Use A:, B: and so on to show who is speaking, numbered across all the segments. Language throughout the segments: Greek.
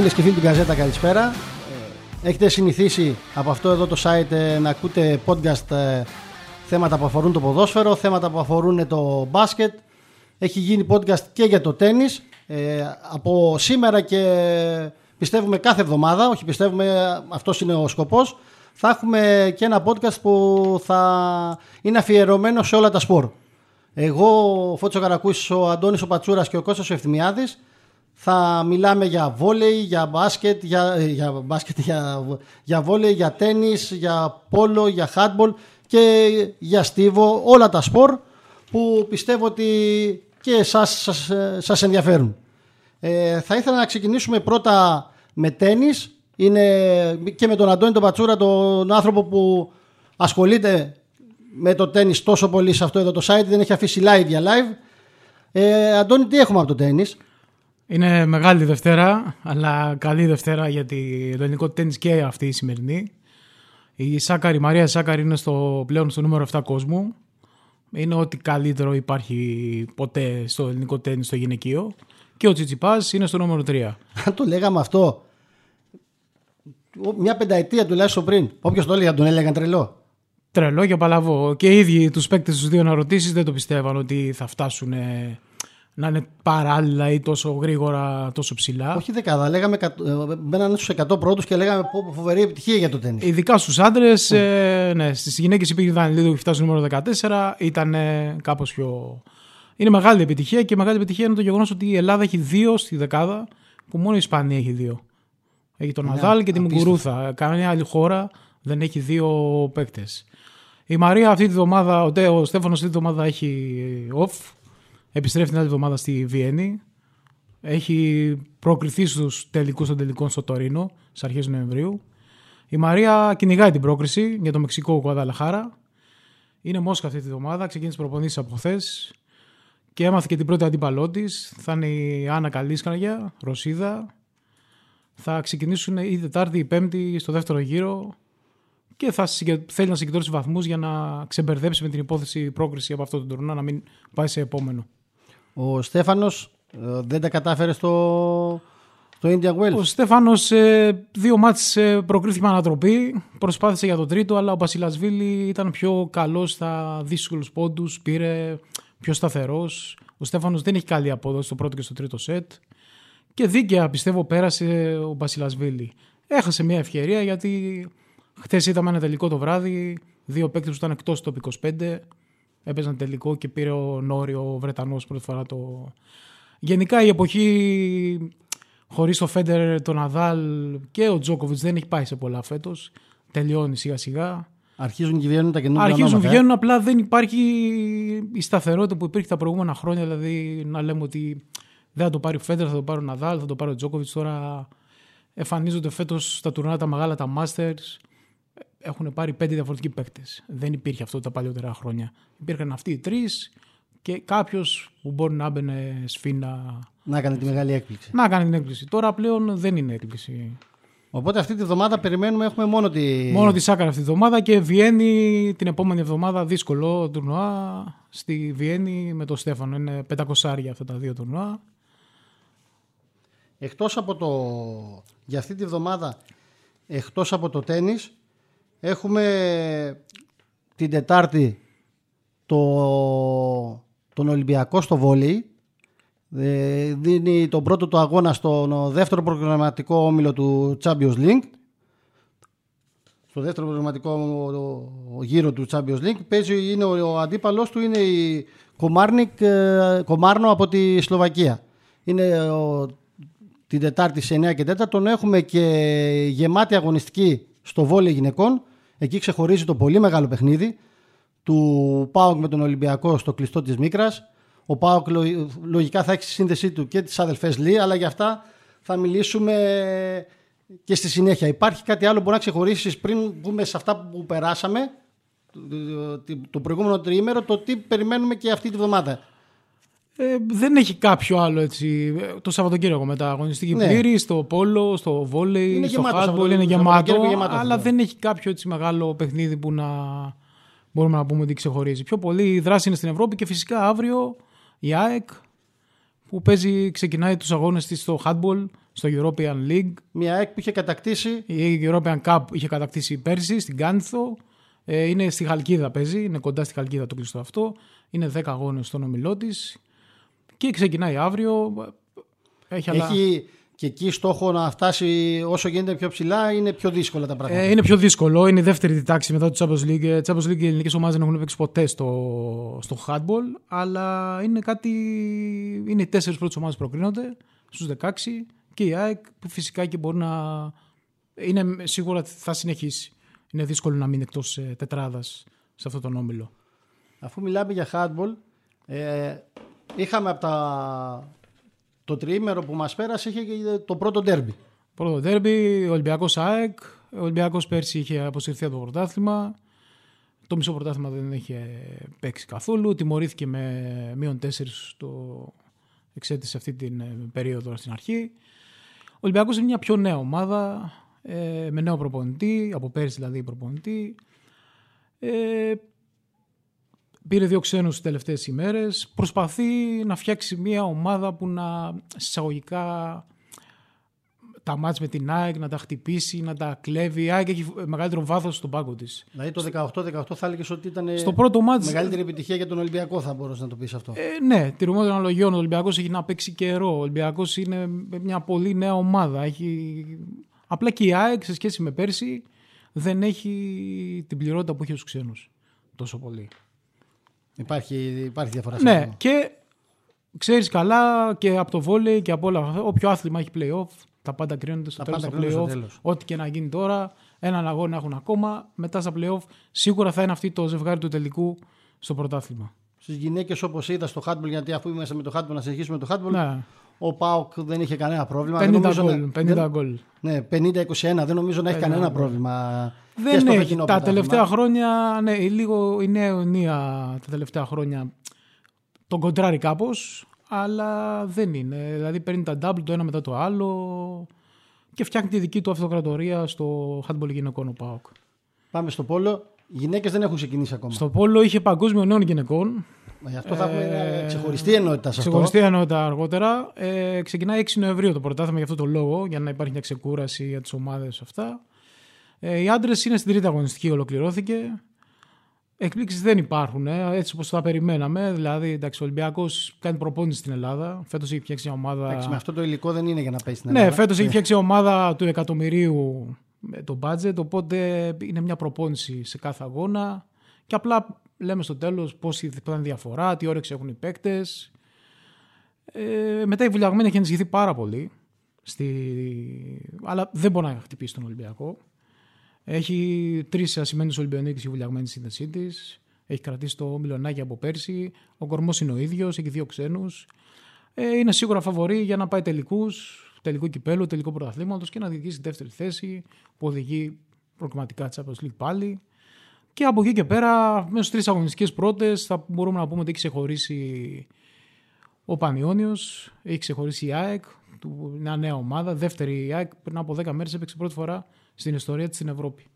A: Φίλες και φίλοι του Γκαζέτα καλησπέρα Έχετε συνηθίσει από αυτό εδώ το site ε, να ακούτε podcast ε, θέματα που αφορούν το ποδόσφαιρο, θέματα που αφορούν το μπάσκετ. Έχει γίνει podcast και για το τέννις. Ε, από σήμερα και πιστεύουμε κάθε εβδομάδα, όχι πιστεύουμε αυτός είναι ο σκοπός, θα έχουμε και ένα podcast που θα είναι αφιερωμένο σε όλα τα σπορ. Εγώ, ο Φώτσο Καρακούσης, ο Αντώνης ο Πατσούρας και ο Κώστας ο Ευθυμιάδης θα μιλάμε για βόλεϊ, για μπάσκετ, για, για, μπάσκετ, για, για βόλεϊ, για τένις, για πόλο, για χάτμπολ και για στίβο, όλα τα σπορ που πιστεύω ότι και εσάς σας, σας ενδιαφέρουν. Ε, θα ήθελα να ξεκινήσουμε πρώτα με τένις. Είναι και με τον Αντώνη τον Πατσούρα, τον άνθρωπο που ασχολείται με το τένις τόσο πολύ σε αυτό εδώ το site, δεν έχει αφήσει live για live. Ε, Αντώνη, τι έχουμε από το τένις;
B: Είναι μεγάλη Δευτέρα, αλλά καλή Δευτέρα γιατί το ελληνικό τέννις και αυτή η σημερινή. Η Σάκαρη, η Μαρία Σάκαρη είναι στο, πλέον στο νούμερο 7 κόσμου. Είναι ό,τι καλύτερο υπάρχει ποτέ στο ελληνικό τέννις στο γυναικείο. Και ο Τσιτσιπάς είναι στο νούμερο 3.
A: Αν το λέγαμε αυτό μια πενταετία τουλάχιστον πριν, όποιος το έλεγε τον έλεγαν τρελό.
B: Τρελό και παλαβό. Και οι ίδιοι τους παίκτες τους δύο να ρωτήσεις δεν το πιστεύαν ότι θα φτάσουν να είναι παράλληλα ή τόσο γρήγορα, τόσο ψηλά.
A: Όχι δεκάδα. Λέγαμε, ε, μπαίνανε στους 100 πρώτους και λέγαμε πω, φοβερή επιτυχία για το τέννη.
B: Ειδικά στους άντρες, mm. ε, ναι, στις γυναίκες υπήρχε ο Δανιλίδου που φτάσει στο νούμερο 14. Ήταν ε, κάπως πιο. Είναι μεγάλη επιτυχία και μεγάλη επιτυχία είναι το γεγονός ότι η Ελλάδα έχει δύο στη δεκάδα, που μόνο η Ισπανία έχει δύο. Έχει τον Ναδάλ και τη Μουγκουρούθα. Καμία άλλη χώρα δεν έχει δύο παίκτες. Η Μαρία αυτή τη βδομάδα, ο, Στέφανος αυτή τη βδομάδα έχει off Επιστρέφει την άλλη εβδομάδα στη Βιέννη. Έχει προκριθεί στους τελικούς των τελικών στο Τωρίνο στις αρχές Νοεμβρίου. Η Μαρία κυνηγάει την πρόκριση για το Μεξικό Κουαδαλαχάρα. Είναι Μόσχα αυτή τη βδομάδα. Ξεκίνησε προπονήσεις από χθες και έμαθε και την πρώτη αντίπαλό της. Θα είναι η Άννα Καλίσκαρια, Ρωσίδα. Θα ξεκινήσουν η Τετάρτη ή η Πέμπτη στο δεύτερο γύρο και θα θέλει να συγκεντρώσει βαθμούς για να ξεμπερδέψει με την υπόθεση πρόκριση από αυτό το τουρνά να μην πάει σε επόμενο.
A: Ο Στέφανος ε, δεν τα κατάφερε στο, στο India Wells;
B: Ο Στέφανος ε, δύο μάτς ε, προκρίθηκε με ανατροπή. Προσπάθησε για το τρίτο, αλλά ο Μπασιλασβίλη ήταν πιο καλός στα δύσκολους πόντους. Πήρε πιο σταθερός. Ο Στέφανος δεν έχει καλή απόδοση στο πρώτο και στο τρίτο σετ. Και δίκαια πιστεύω πέρασε ο Μπασιλασβίλη. Έχασε μια ευκαιρία γιατί χθες είδαμε ένα τελικό το βράδυ. Δύο παίκτες που ήταν εκτός το 25 έπαιζαν τελικό και πήρε ο Νόρι ο Βρετανός πρώτη φορά το... Γενικά η εποχή χωρίς το Φέντερ, τον Ναδάλ και ο Τζόκοβιτς δεν έχει πάει σε πολλά φέτος. Τελειώνει σιγά σιγά.
A: Αρχίζουν και βγαίνουν τα καινούργια
B: Αρχίζουν ονόματα, βγαίνουν, απλά δεν υπάρχει η σταθερότητα που υπήρχε τα προηγούμενα χρόνια. Δηλαδή να λέμε ότι δεν θα το πάρει ο Φέντερ, θα το πάρει ο Ναδάλ, θα το πάρει ο Τζόκοβιτς. Τώρα εμφανίζονται φέτος τα τουρνά τα μεγάλα, τα Masters έχουν πάρει πέντε διαφορετικοί παίκτες. Δεν υπήρχε αυτό τα παλιότερα χρόνια. Υπήρχαν αυτοί οι τρεις και κάποιος που μπορεί να έμπαινε σφίνα.
A: Να κάνει τη μεγάλη έκπληξη.
B: Να κάνει την έκπληξη. Τώρα πλέον δεν είναι έκπληξη.
A: Οπότε αυτή τη βδομάδα περιμένουμε, έχουμε μόνο τη.
B: Μόνο τη Σάκαρα αυτή τη βδομάδα και Βιέννη την επόμενη εβδομάδα. Δύσκολο τουρνουά στη Βιέννη με τον Στέφανο. Είναι πεντακοσάρια αυτά τα δύο τουρνουά.
A: Εκτός από το. για αυτή τη βδομάδα, εκτός από το τέννις, Έχουμε την Τετάρτη το, τον Ολυμπιακό στο βόλεϊ. Ε, δίνει τον πρώτο του αγώνα στον δεύτερο προγραμματικό όμιλο του Champions League. Στο δεύτερο προγραμματικό γύρο του Champions League. Παίζει, είναι ο, ο αντίπαλος του είναι η Κομάρνικ, ε, Κομάρνο από τη Σλοβακία. Είναι ο, την Τετάρτη σε 9 και 4. Τον έχουμε και γεμάτη αγωνιστική στο βόλεϊ γυναικών Εκεί ξεχωρίζει το πολύ μεγάλο παιχνίδι του Πάοκ με τον Ολυμπιακό στο κλειστό της Μίκρας. Ο Πάοκ λογικά θα έχει στη σύνδεσή του και τις αδελφές Λί, αλλά για αυτά θα μιλήσουμε και στη συνέχεια. Υπάρχει κάτι άλλο που μπορεί να ξεχωρίσεις πριν πούμε σε αυτά που περάσαμε το προηγούμενο τριήμερο, το τι περιμένουμε και αυτή τη βδομάδα.
B: Ε, δεν έχει κάποιο άλλο έτσι. Το Σαββατοκύριακο μετά αγωνιστική ναι. πλήρη, στο πόλο, στο βόλεϊ, είναι στο χάτμπολ, είναι γεμάτο. γεμάτο αλλά δεν έχει κάποιο έτσι μεγάλο παιχνίδι που να μπορούμε να πούμε ότι ξεχωρίζει. Πιο πολύ η δράση είναι στην Ευρώπη και φυσικά αύριο η ΑΕΚ που παίζει, ξεκινάει τους αγώνες της στο χάτμπολ στο European League.
A: Μια ΑΕΚ που είχε κατακτήσει.
B: Η European Cup είχε κατακτήσει πέρσι στην Κάνθο. Ε, είναι στη Χαλκίδα παίζει, είναι κοντά στη Χαλκίδα το κλειστό αυτό. Είναι 10 αγώνες στον ομιλό της. Και ξεκινάει αύριο. Έχει, αλλά...
A: Έχει και εκεί στόχο να φτάσει όσο γίνεται πιο ψηλά, είναι πιο δύσκολα τα πράγματα.
B: Ε, είναι πιο δύσκολο. Είναι η δεύτερη τάξη μετά το Champions League. Ε, Champions League οι ελληνικές ομάδες δεν έχουν παίξει ποτέ στο, στο handball. Αλλά είναι κάτι. Είναι οι τέσσερις πρώτες ομάδες που προκρίνονται στους 16 και η ΑΕΚ που φυσικά και μπορεί να. Είναι σίγουρα ότι θα συνεχίσει. Είναι δύσκολο να μείνει εκτός ε, τετράδας σε αυτόν τον όμιλο.
A: Αφού μιλάμε για handball, ε, είχαμε από τα το τριήμερο που μας πέρασε είχε και το πρώτο ντέρμπι.
B: Πρώτο ντέρμπι, ο Ολυμπιακός ΑΕΚ. Ο Ολυμπιακός πέρσι είχε αποσυρθεί από το πρωτάθλημα. Το μισό πρωτάθλημα δεν είχε παίξει καθόλου. Τιμωρήθηκε με μείον τέσσερις στο εξέτησε αυτή την ε, περίοδο στην αρχή. Ο Ολυμπιακός είναι μια πιο νέα ομάδα, ε, με νέο προπονητή, από πέρσι δηλαδή προπονητή. Ε, Πήρε δύο ξένους τις τελευταίες ημέρες. Προσπαθεί να φτιάξει μια ομάδα που να συσσαγωγικά τα μάτς με την ΑΕΚ να τα χτυπήσει, να τα κλέβει. Η ΑΕΚ έχει μεγαλύτερο βάθος στον πάγκο της.
A: Δηλαδή το 18-18 θα έλεγες ότι ήταν
B: στο πρώτο μάτς...
A: μεγαλύτερη επιτυχία για τον Ολυμπιακό θα μπορούσες να το πεις αυτό.
B: Ε, ναι, τηρουμό των αναλογιών. Ο Ολυμπιακός έχει να παίξει καιρό. Ο Ολυμπιακός είναι μια πολύ νέα ομάδα. Έχει... Απλά και η ΑΕΚ σε σχέση με πέρσι δεν έχει την πληρότητα που έχει στους ξένους τόσο πολύ.
A: Υπάρχει, υπάρχει διαφορά.
B: Ναι, και ξέρεις καλά και από το βόλεϊ και από όλα αυτά. Όποιο άθλημα έχει playoff, τα πάντα κρίνονται στο τέλος στα playoff. Ό,τι και να γίνει τώρα, έναν αγώνα έχουν ακόμα. Μετά στα playoff σίγουρα θα είναι αυτή το ζευγάρι του τελικού στο πρωτάθλημα.
A: Στις γυναίκες, όπως είδα στο handball, γιατί αφού είμαστε με το handball, να συνεχίσουμε το handball. Ναι. Ο Πάοκ δεν είχε κανένα πρόβλημα.
B: 50 γκολ. 50 γκολ.
A: Ναι, 50-21. Δεν νομίζω να έχει κανένα πρόβλημα.
B: Δεν έχει. Τα τελευταία χρόνια, ναι, λίγο η νέα αιωνία τα τελευταία χρόνια τον κοντράρει κάπως, αλλά δεν είναι. Δηλαδή παίρνει τα double το ένα μετά το άλλο και φτιάχνει τη δική του αυτοκρατορία στο handball γυναικών ο Πάοκ.
A: Πάμε στο πόλο. Οι γυναίκες δεν έχουν ξεκινήσει ακόμα.
B: Στο πόλο είχε παγκόσμιο νέων γυναικών.
A: Γι' αυτό θα έχουμε ε, ξεχωριστή ενότητα σε αυτό.
B: Ξεχωριστή ενότητα αργότερα. Ε, ξεκινάει 6 Νοεμβρίου το πρωτάθλημα για αυτό το λόγο, για να υπάρχει μια ξεκούραση για τις ομάδες αυτά. Ε, οι άντρες είναι στην τρίτη αγωνιστική, ολοκληρώθηκε. Εκπλήξεις δεν υπάρχουν, ε, έτσι όπως τα περιμέναμε. Δηλαδή, εντάξει, ο Ολυμπιακός κάνει προπόνηση στην Ελλάδα. Φέτος έχει φτιάξει μια ομάδα.
A: Εντάξει, με αυτό το υλικό δεν είναι για να πέσει στην
B: ναι,
A: Ελλάδα.
B: Ναι, φέτος έχει φτιάξει ομάδα του εκατομμυρίου με το budget. Οπότε είναι μια προπόνηση σε κάθε αγώνα. Και απλά λέμε στο τέλος πώς ήταν διαφορά, τι όρεξη έχουν οι παίκτες. Ε, μετά η βουλιαγμένη έχει ενισχυθεί πάρα πολύ. Στη... Αλλά δεν μπορεί να χτυπήσει τον Ολυμπιακό. Έχει τρεις ασημένους Ολυμπιονίκες η βουλιαγμένη σύνδεσή της. Έχει κρατήσει το μιλονάκι από πέρσι. Ο κορμός είναι ο ίδιος, έχει δύο ξένους. Ε, είναι σίγουρα φαβορή για να πάει τελικούς, τελικό κυπέλου, τελικό πρωταθλήματος και να διεκδικήσει τη δεύτερη θέση που οδηγεί προκριματικά Champions League πάλι. Και από εκεί και πέρα, μέσα στις τρεις αγωνιστικές πρώτες, θα μπορούμε να πούμε ότι έχει ξεχωρίσει ο Πανιόνιος, έχει ξεχωρίσει η ΑΕΚ, μια νέα ομάδα. Δεύτερη η ΑΕΚ πριν από 10 μέρες έπαιξε πρώτη φορά στην ιστορία της στην Ευρώπη.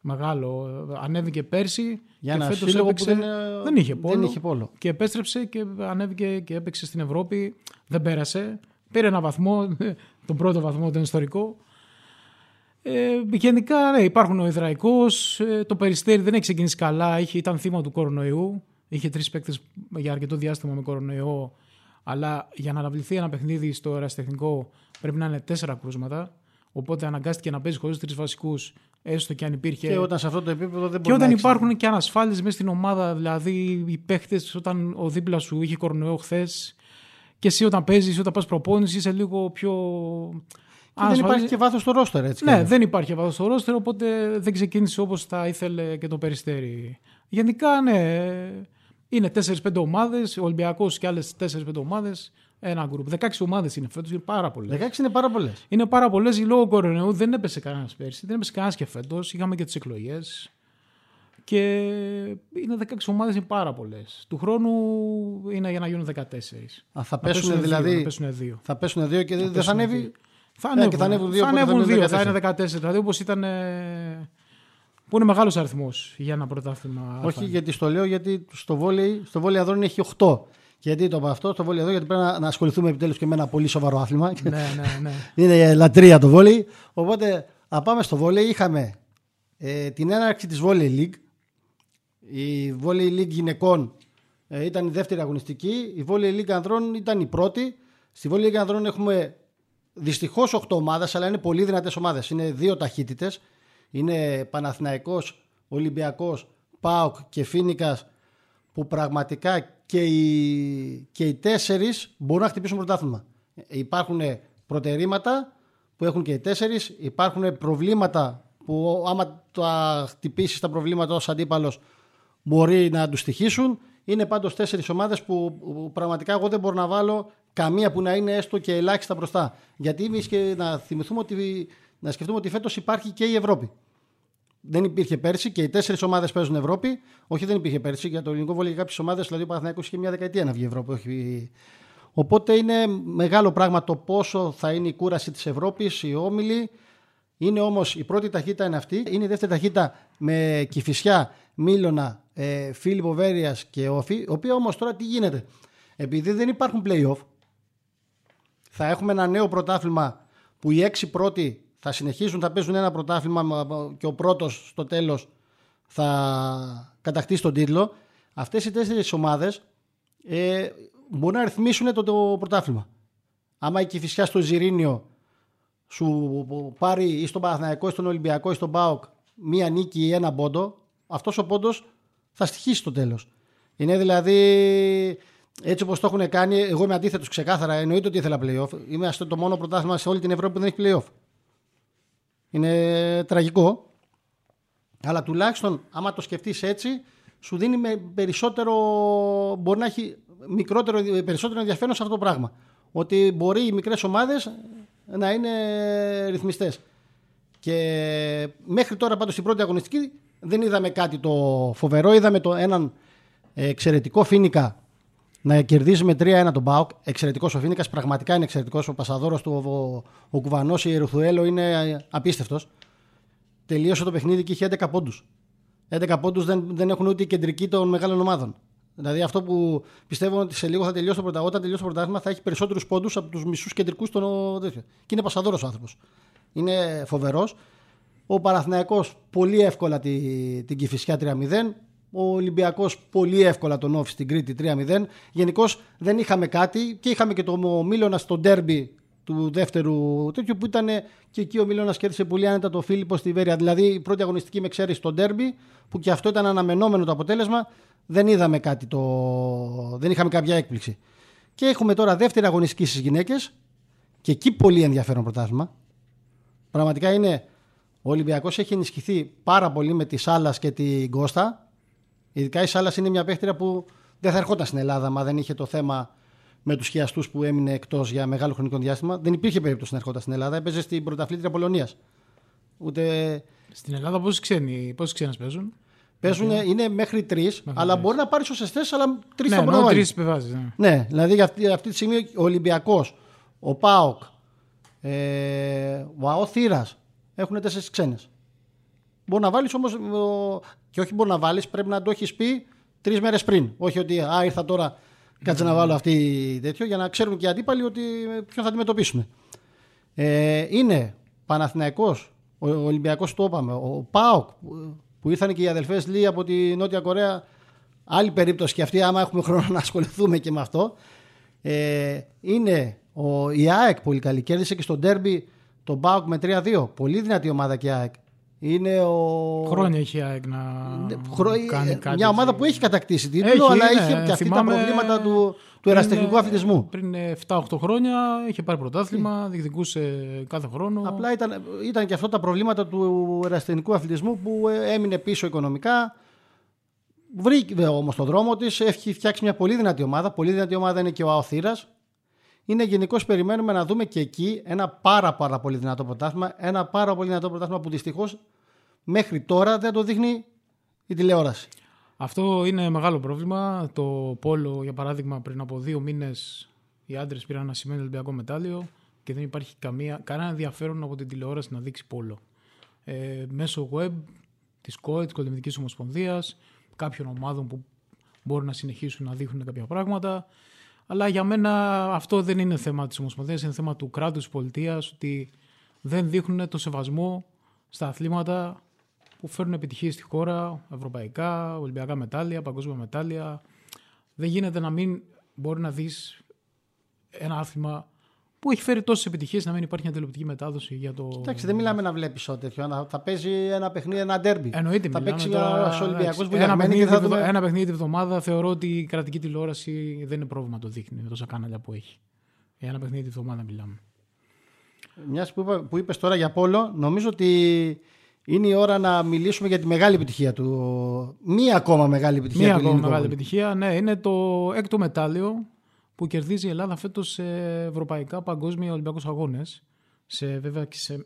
B: Μεγάλο. Ανέβηκε πέρσι.
A: Για και φέτος έπαιξε, δεν,
B: δεν, είχε πόλο,
A: δεν είχε πόλο.
B: Και επέστρεψε και ανέβηκε και έπαιξε στην Ευρώπη. Δεν πέρασε. Πήρε ένα βαθμό, τον πρώτο βαθμό, τον ιστορικό. Ε, γενικά ναι, υπάρχουν ο Ιδραϊκός. Ε, το Περιστέρι δεν έχει ξεκινήσει καλά. Είχε, ήταν θύμα του κορονοϊού. Είχε τρεις παίκτες για αρκετό διάστημα με κορονοϊό. Αλλά για να αναβληθεί ένα παιχνίδι στο ερασιτεχνικό πρέπει να είναι τέσσερα κρούσματα. Οπότε αναγκάστηκε να παίζει χωρίς τρεις βασικούς, έστω και αν υπήρχε.
A: Και όταν σε αυτό το επίπεδο δεν μπορεί
B: Και όταν υπάρχουν και ανασφάλειες μέσα στην ομάδα, δηλαδή οι παίχτε, όταν ο δίπλα σου είχε κορονοϊό χθες, και εσύ όταν παίζεις, όταν πας προπόνησης, είσαι λίγο πιο.
A: Και δεν υπάρχει και βάθος στο ρόστερ, έτσι.
B: Ναι, δεν υπάρχει βάθος στο ρόστερ, οπότε δεν ξεκίνησε όπως θα ήθελε και το περιστέρι. Γενικά, ναι, είναι 4-5 ομάδες, ο Ολυμπιακός και άλλες 4-5 ομάδες ένα γκρουπ. 16 ομάδες είναι φέτος, είναι πάρα πολλές.
A: 16 είναι πάρα πολλές.
B: Είναι πάρα πολλές. Λόγω κορονοϊού δεν έπεσε κανένας πέρσι, δεν έπεσε κανένας και φέτος. Είχαμε και τις εκλογές. Και είναι 16 ομάδες, είναι πάρα πολλές. Του χρόνου είναι για να γίνουν 14.
A: Α, θα πέσουν, δηλαδή.
B: Δύο, θα πέσουν δύο.
A: Θα πέσουν δύο και δεν θα ανέβει.
B: Θα ανέβουν, και θα ανέβουν δύο. Θα ανέβουν δύο, θα είναι 14. Δηλαδή όπως ήταν. Που είναι μεγάλος αριθμός για ένα πρωτάθλημα.
A: Όχι, γιατί στο λέω γιατί στο βόλεϊ, στο βόλεϊ αδρών έχει 8 Γιατί το είπα αυτό, το βόλιο εδώ, γιατί πρέπει να, να ασχοληθούμε επιτέλους και με ένα πολύ σοβαρό άθλημα.
B: Ναι, ναι, ναι.
A: Είναι λατρεία το βόλιο. Οπότε, να πάμε στο βόλιο. Είχαμε ε, την έναρξη της Volley League. Η Volley League γυναικών ε, ήταν η δεύτερη αγωνιστική. Η Volley League ανδρών ήταν η πρώτη. Στη Volley League ανδρών έχουμε δυστυχώς 8 ομάδες, αλλά είναι πολύ δυνατές ομάδες. Είναι δύο ταχύτητες. Είναι Παναθηναϊκός, Ολυμπιακός, ΠΑΟΚ και Φίνικας που πραγματικά και οι, και οι τέσσερις μπορούν να χτυπήσουν πρωτάθλημα. Υπάρχουν προτερήματα που έχουν και οι τέσσερις, υπάρχουν προβλήματα που άμα τα χτυπήσεις τα προβλήματα ως αντίπαλος μπορεί να τους στοιχήσουν. Είναι πάντως τέσσερις ομάδες που, που πραγματικά εγώ δεν μπορώ να βάλω καμία που να είναι έστω και ελάχιστα μπροστά. Γιατί εμείς και να θυμηθούμε ότι να σκεφτούμε ότι φέτος υπάρχει και η Ευρώπη δεν υπήρχε πέρσι και οι τέσσερις ομάδες παίζουν Ευρώπη. Όχι, δεν υπήρχε πέρσι για το ελληνικό βόλιο κάποιες ομάδες, δηλαδή ο Παναθυναϊκό είχε μια δεκαετία να βγει Ευρώπη. Όχι... Οπότε είναι μεγάλο πράγμα το πόσο θα είναι η κούραση της Ευρώπης, οι όμιλοι. Είναι όμως η πρώτη ταχύτητα είναι αυτή. Είναι η δεύτερη ταχύτητα με Κυφυσιά, Μίλωνα, ε, Φίλιππο Βέρειας και Όφη. Η οποία όμως τώρα τι γίνεται. Επειδή δεν υπάρχουν playoff, θα έχουμε ένα νέο πρωτάθλημα που οι έξι πρώτοι θα συνεχίσουν, θα παίζουν ένα πρωτάθλημα και ο πρώτος στο τέλος θα κατακτήσει τον τίτλο. Αυτές οι τέσσερις ομάδες ε, μπορούν να ρυθμίσουν το, το πρωτάθλημα. Άμα η Κηφισιά στο Ζηρίνιο σου πάρει ή στον Παναθηναϊκό ή στον Ολυμπιακό ή στον ΠΑΟΚ μία νίκη ή ένα πόντο, αυτός ο πόντος θα στοιχήσει στο τέλος. Είναι δηλαδή έτσι όπως το έχουν κάνει, εγώ είμαι αντίθετος ξεκάθαρα. Εννοείται ότι ήθελα playoff. Είμαστε το μόνο πρωτάθλημα σε όλη την Ευρώπη που δεν έχει playoff. Είναι τραγικό. Αλλά τουλάχιστον άμα το σκεφτείς έτσι σου δίνει με περισσότερο, μπορεί να έχει μικρότερο, περισσότερο ενδιαφέρον σε αυτό το πράγμα. Ότι μπορεί οι μικρές ομάδες να είναι ρυθμιστές. Και μέχρι τώρα πάντως στην πρώτη αγωνιστική δεν είδαμε κάτι το φοβερό. Είδαμε το έναν εξαιρετικό φίνικα να κερδίζει με 3-1 τον Μπάουκ. Εξαιρετικός ο Φίνικας, πραγματικά είναι εξαιρετικός. Ο Πασαδόρος του, ο, ο Κουβανός, η Ερουθουέλο είναι απίστευτος. Τελείωσε το παιχνίδι και είχε 11 πόντους. 11 πόντους δεν, δεν έχουν ούτε οι κεντρικοί των μεγάλων ομάδων. Δηλαδή αυτό που πιστεύω ότι σε λίγο θα τελειώσει το πρωτάθλημα, όταν τελειώσει το πρωτάθλημα θα έχει περισσότερους πόντους από τους μισούς κεντρικούς των τέτοιο. Και είναι πασαδόρος ο άνθρωπος. Είναι φοβερός. Ο Παραθυναϊκό πολύ εύκολα την, την Κυφυσιά 3-0. Ο Ολυμπιακός πολύ εύκολα τον όφη στην Κρήτη 3-0. Γενικώς δεν είχαμε κάτι και είχαμε και το Μίλωνα στο ντέρμπι του δεύτερου τέτοιου που ήταν και εκεί ο Μίλωνα κέρδισε πολύ άνετα το Φίλιππο στη Βέρεια. Δηλαδή η πρώτη αγωνιστική με ξέρει στο ντέρμπι που και αυτό ήταν αναμενόμενο το αποτέλεσμα. Δεν είδαμε κάτι το. Δεν είχαμε κάποια έκπληξη. Και έχουμε τώρα δεύτερη αγωνιστική στις γυναίκες και εκεί πολύ ενδιαφέρον πρωτάθλημα. Πραγματικά είναι. Ο Ολυμπιακός έχει ενισχυθεί πάρα πολύ με τη Σάλας και την Κώστα Ειδικά η Σάλας είναι μια παίχτρια που δεν θα ερχόταν στην Ελλάδα, μα δεν είχε το θέμα με τους χιαστούς που έμεινε εκτός για μεγάλο χρονικό διάστημα. Δεν υπήρχε περίπτωση να ερχόταν στην Ελλάδα. Έπαιζε στην πρωταθλήτρια Πολωνίας. Ούτε...
B: Στην Ελλάδα πόσοι ξένοι, πόσοι ξένες παίζουν;
A: Παίζουν, okay. είναι μέχρι τρεις, αλλά μπορεί να πάρεις σωστέ αλλά τρεις
B: ναι,
A: θα μπορεί να
B: βάλει. Ναι.
A: ναι, δηλαδή για αυτή, αυτή τη στιγμή ο Ολυμπιακός, ο Πάοκ, ε, ο ΑΟ Θήρας έχουν τέσσερις ξένες. Μπορεί να βάλεις όμως. Και όχι μπορεί να βάλεις, πρέπει να το έχεις πει τρεις μέρες πριν. Όχι ότι α, ήρθα τώρα, κάτσε να βάλω αυτή τέτοιο, για να ξέρουν και οι αντίπαλοι ότι ποιον θα αντιμετωπίσουν. Ε, είναι Παναθηναϊκός, ο Ολυμπιακός το είπαμε, ο ΠΑΟΚ που ήρθαν και οι αδελφές Λί από τη Νότια Κορέα. Άλλη περίπτωση και αυτή, άμα έχουμε χρόνο να ασχοληθούμε και με αυτό. Ε, είναι ο, η ΑΕΚ πολύ καλή. Κέρδισε και στο ντέρμπι τον ΠΑΟΚ με 3-2. Πολύ δυνατή ομάδα και η ΑΕΚ. Είναι ο...
B: Χρόνια έχει ΑΕΚ να Χρο... κάνει κάτι.
A: Μια ομάδα που έχει κατακτήσει τίτλο, αλλά ναι, είχε και αυτή τα προβλήματα του, του εραστεχνικού αθλητισμού.
B: Πριν 7-8 χρόνια είχε πάρει πρωτάθλημα, διεκδικούσε κάθε χρόνο.
A: Απλά ήταν, ήταν και αυτό τα προβλήματα του εραστεχνικού αθλητισμού που έμεινε πίσω οικονομικά. Βρήκε όμως τον δρόμο της, έχει φτιάξει μια πολύ δυνατή ομάδα. Πολύ δυνατή ομάδα είναι και ο Αοθήρα. Είναι γενικώς περιμένουμε να δούμε και εκεί ένα πάρα, πάρα πολύ δυνατό πρωτάθλημα. Ένα πάρα πολύ δυνατό πρωτάθλημα που δυστυχώς μέχρι τώρα δεν το δείχνει η τηλεόραση.
B: Αυτό είναι μεγάλο πρόβλημα. Το Πόλο, για παράδειγμα, πριν από δύο μήνες οι άντρες πήραν ένα σημείο Ολυμπιακό μετάλλιο και δεν υπάρχει καμία, κανένα ενδιαφέρον από την τηλεόραση να δείξει Πόλο. Ε, μέσω web της ΚΟΕ, της Κολυμβική Ομοσπονδίας, κάποιων ομάδων που μπορούν να συνεχίσουν να δείχνουν κάποια πράγματα. Αλλά για μένα αυτό δεν είναι θέμα της Ομοσπονδίας, είναι θέμα του κράτους της πολιτείας ότι δεν δείχνουν το σεβασμό στα αθλήματα που φέρνουν επιτυχίες στη χώρα, ευρωπαϊκά, ολυμπιακά μετάλλια, παγκόσμια μετάλλια. Δεν γίνεται να μην μπορεί να δεις ένα άθλημα που έχει φέρει τόσες επιτυχίες να μην υπάρχει μια τηλεοπτική μετάδοση για το.
A: Εντάξει, δεν μιλάμε να βλέπεις ό,τι τέτοιο. Θα παίζει ένα παιχνίδι, ένα ντέρμπι.
B: Εννοείται,
A: θα
B: μιλάμε
A: παίξει
B: τώρα,
A: ένα Ολυμπιακό
B: εντάξει,
A: που
B: ένα, παιχνίδι,
A: και θα
B: τη-
A: δούμε.
B: ένα παιχνίδι τη βδομάδα θεωρώ ότι η κρατική τηλεόραση δεν είναι πρόβλημα το δείχνει με τόσα κάναλια που έχει. Για ένα παιχνίδι τη βδομάδα μιλάμε.
A: Μιας που, είπα- που είπες τώρα για Πόλο, νομίζω ότι είναι η ώρα να μιλήσουμε για τη μεγάλη επιτυχία του. Μία ακόμα μεγάλη επιτυχία
B: Μία
A: του
B: ακόμα
A: ελληνικού
B: μεγάλη
A: βόλεϊ.
B: επιτυχία, ναι, είναι το έκτο μετάλλιο που κερδίζει η Ελλάδα φέτος σε ευρωπαϊκά παγκόσμια Ολυμπιακούς Αγώνες. Σε, βέβαια και σε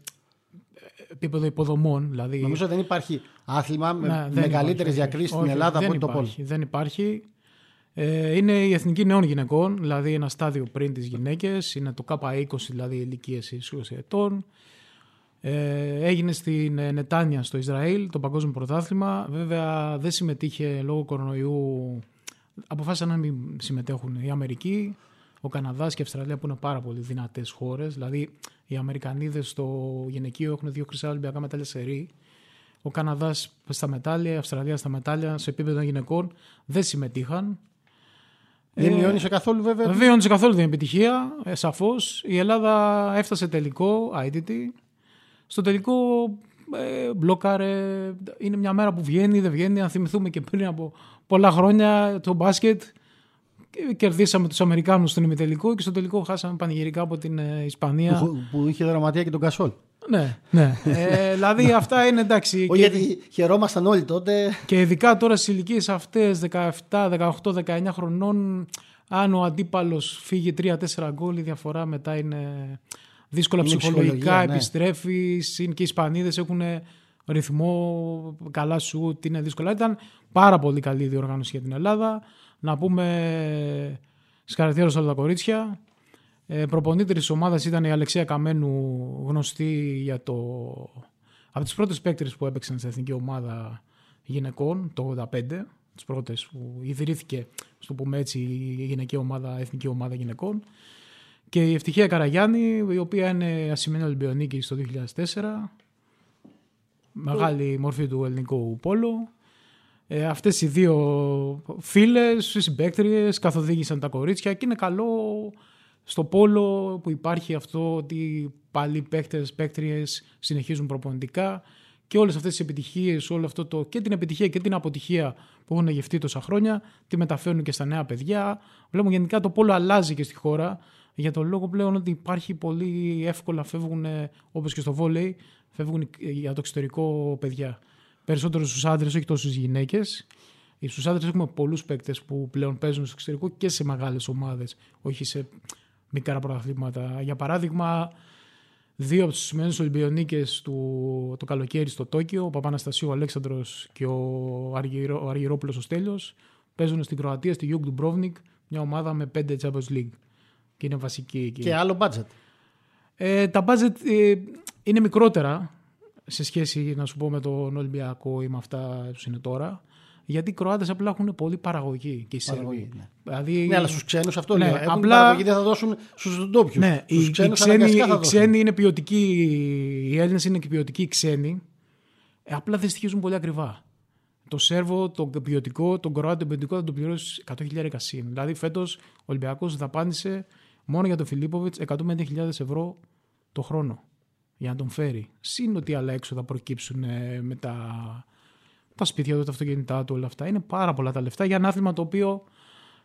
B: επίπεδο υποδομών. Δηλαδή,
A: Νομίζω δεν υπάρχει άθλημα με
B: Ναι, δεν
A: μεγαλύτερε
B: υπάρχει, όχι.
A: διακρίσεις στην
B: Όχι,
A: Ελλάδα
B: δεν
A: από ότι το Πόλο.
B: υπάρχει, Δεν υπάρχει. Ε, είναι η Εθνική Νέων Γυναικών, δηλαδή ένα στάδιο πριν τις γυναίκες. Είναι το K20, δηλαδή ηλικίες 20 ετών. Ε, έγινε στην ε, Νετάνια στο Ισραήλ, το παγκόσμιο πρωτάθλημα. Βέβαια δεν συμμετείχε λόγω κορονοϊού. Αποφάσισαν να μην συμμετέχουν η Αμερική, ο Καναδάς και η Αυστραλία που είναι πάρα πολύ δυνατές χώρες. Δηλαδή οι Αμερικανίδες στο γυναικείο έχουν δύο χρυσά Ολυμπιακά μετάλλια σε ρί. Ο Καναδάς στα μετάλλια, η Αυστραλία στα μετάλλια σε επίπεδο γυναικών δεν συμμετείχαν.
A: Δεν
B: Ε,
A: μειώνει σε καθόλου βέβαια.
B: Δεν βίωνε καθόλου την επιτυχία, ε, σαφώς. Η Ελλάδα έφτασε τελικό, IDT. Στο τελικό ε, μπλόκαρε. Είναι μια μέρα που βγαίνει, δεν βγαίνει. Αν θυμηθούμε και πριν από πολλά χρόνια το μπάσκετ. και Κερδίσαμε τους Αμερικάνους στον ημιτελικό και στο τελικό χάσαμε πανηγυρικά από την ε, Ισπανία.
A: Που, που είχε δραματία και τον Κασόλ.
B: ναι, ναι. Ε, δηλαδή αυτά είναι εντάξει.
A: Όχι,
B: και-
A: γιατί χαιρόμασταν όλοι τότε.
B: και ειδικά τώρα στις ηλικίες αυτές, 17, 18, 19 χρονών, αν ο αντίπαλος φύγει 3-4 γκολ, η διαφορά μετά είναι δύσκολα
A: Είναι
B: ψυχολογικά.
A: ψυχολογία, ναι.
B: Επιστρέφεις. Είναι και οι Ισπανίδες έχουν ρυθμό, καλά σουτ, είναι δύσκολα. Ήταν πάρα πολύ καλή η διοργάνωση για την Ελλάδα. Να πούμε συγχαρητήρια σε όλα τα κορίτσια. Ε, προπονήτρια της ομάδας ήταν η Αλεξία Καμένου, γνωστή για το. από τις πρώτες παίκτρες που έπαιξαν στην εθνική ομάδα γυναικών το 85. Τις πρώτες που ιδρύθηκε, στο πούμε έτσι, η γυναική ομάδα, εθνική ομάδα γυναικών. Και η Ευτυχία Καραγιάννη, η οποία είναι ασημένη Ολυμπιονίκη το 2004. Μεγάλη μορφή του ελληνικού πόλο. Ε, αυτές οι δύο φίλες, συμπαίκτριες, καθοδήγησαν τα κορίτσια και είναι καλό στο πόλο που υπάρχει αυτό ότι πάλι οι παίκτες, παίκτριες συνεχίζουν προπονητικά και όλες αυτές τις επιτυχίες, όλο αυτό το, και την επιτυχία και την αποτυχία που έχουν γευτεί τόσα χρόνια, τη μεταφέρουν και στα νέα παιδιά. Βλέπουμε γενικά το πόλο αλλάζει και στη χώρα για τον λόγο πλέον ότι υπάρχει πολύ εύκολα φεύγουν, ε, όπως και στο βόλεϊ, φεύγουν για το εξωτερικό παιδιά. Περισσότερο στους άντρες, όχι τόσο στις γυναίκες. Στους άντρες έχουμε πολλούς παίκτες που πλέον παίζουν στο εξωτερικό και σε μεγάλες ομάδες, όχι σε μικρά πρωταθλήματα. Για παράδειγμα, δύο από τους ασημένιους Ολυμπιονίκες του το καλοκαίρι στο Τόκιο, ο Παπαναστασίου ο Αλέξανδρος και ο, Αργυρό, ο Αργυρόπουλος ο Στέλιος, παίζουν στην Κροατία, στη Γιούγκ Ντουμπρόβνικ, μια ομάδα με πέντε Champions League. Και είναι βασική εκεί.
A: Και άλλο budget.
B: Ε, τα budget ε, είναι μικρότερα σε σχέση να σου πω με τον Ολυμπιακό ή με αυτά που είναι τώρα. Γιατί οι Κροάτες απλά έχουν πολύ παραγωγή και οι Σέρβοι.
A: Παραγωγή, ναι.
B: Δηλαδή,
A: Ναι, αλλά στους ξένους αυτό
B: Ναι,
A: λέω. Έχουν
B: απλά-
A: παραγωγή, δεν θα δώσουν στους ντόπιους.
B: Ναι, οι, οι,
A: ξένους
B: ξένοι,
A: αναγκαστικά θα
B: οι
A: δώσουν.
B: ξένοι είναι ποιοτικοί, οι Έλληνες είναι και ποιοτικοί ξένοι. Ε, απλά δεν στοιχίζουν πολύ ακριβά. Το Σέρβο, το ποιοτικό, τον Κροάτι, τον ποιοτικό θα το πληρώσει 100.000 συν. Δηλαδή φέτος ο Ολυμπιακός δαπάνησε μόνο για τον Φιλίπποβιτς 150.000 ευρώ το χρόνο για να τον φέρει. Συν ότι άλλα έξοδα προκύψουν ε, με τα, τα σπίτια του, τα αυτοκίνητά του, όλα αυτά. Είναι πάρα πολλά τα λεφτά για ένα άθλημα το οποίο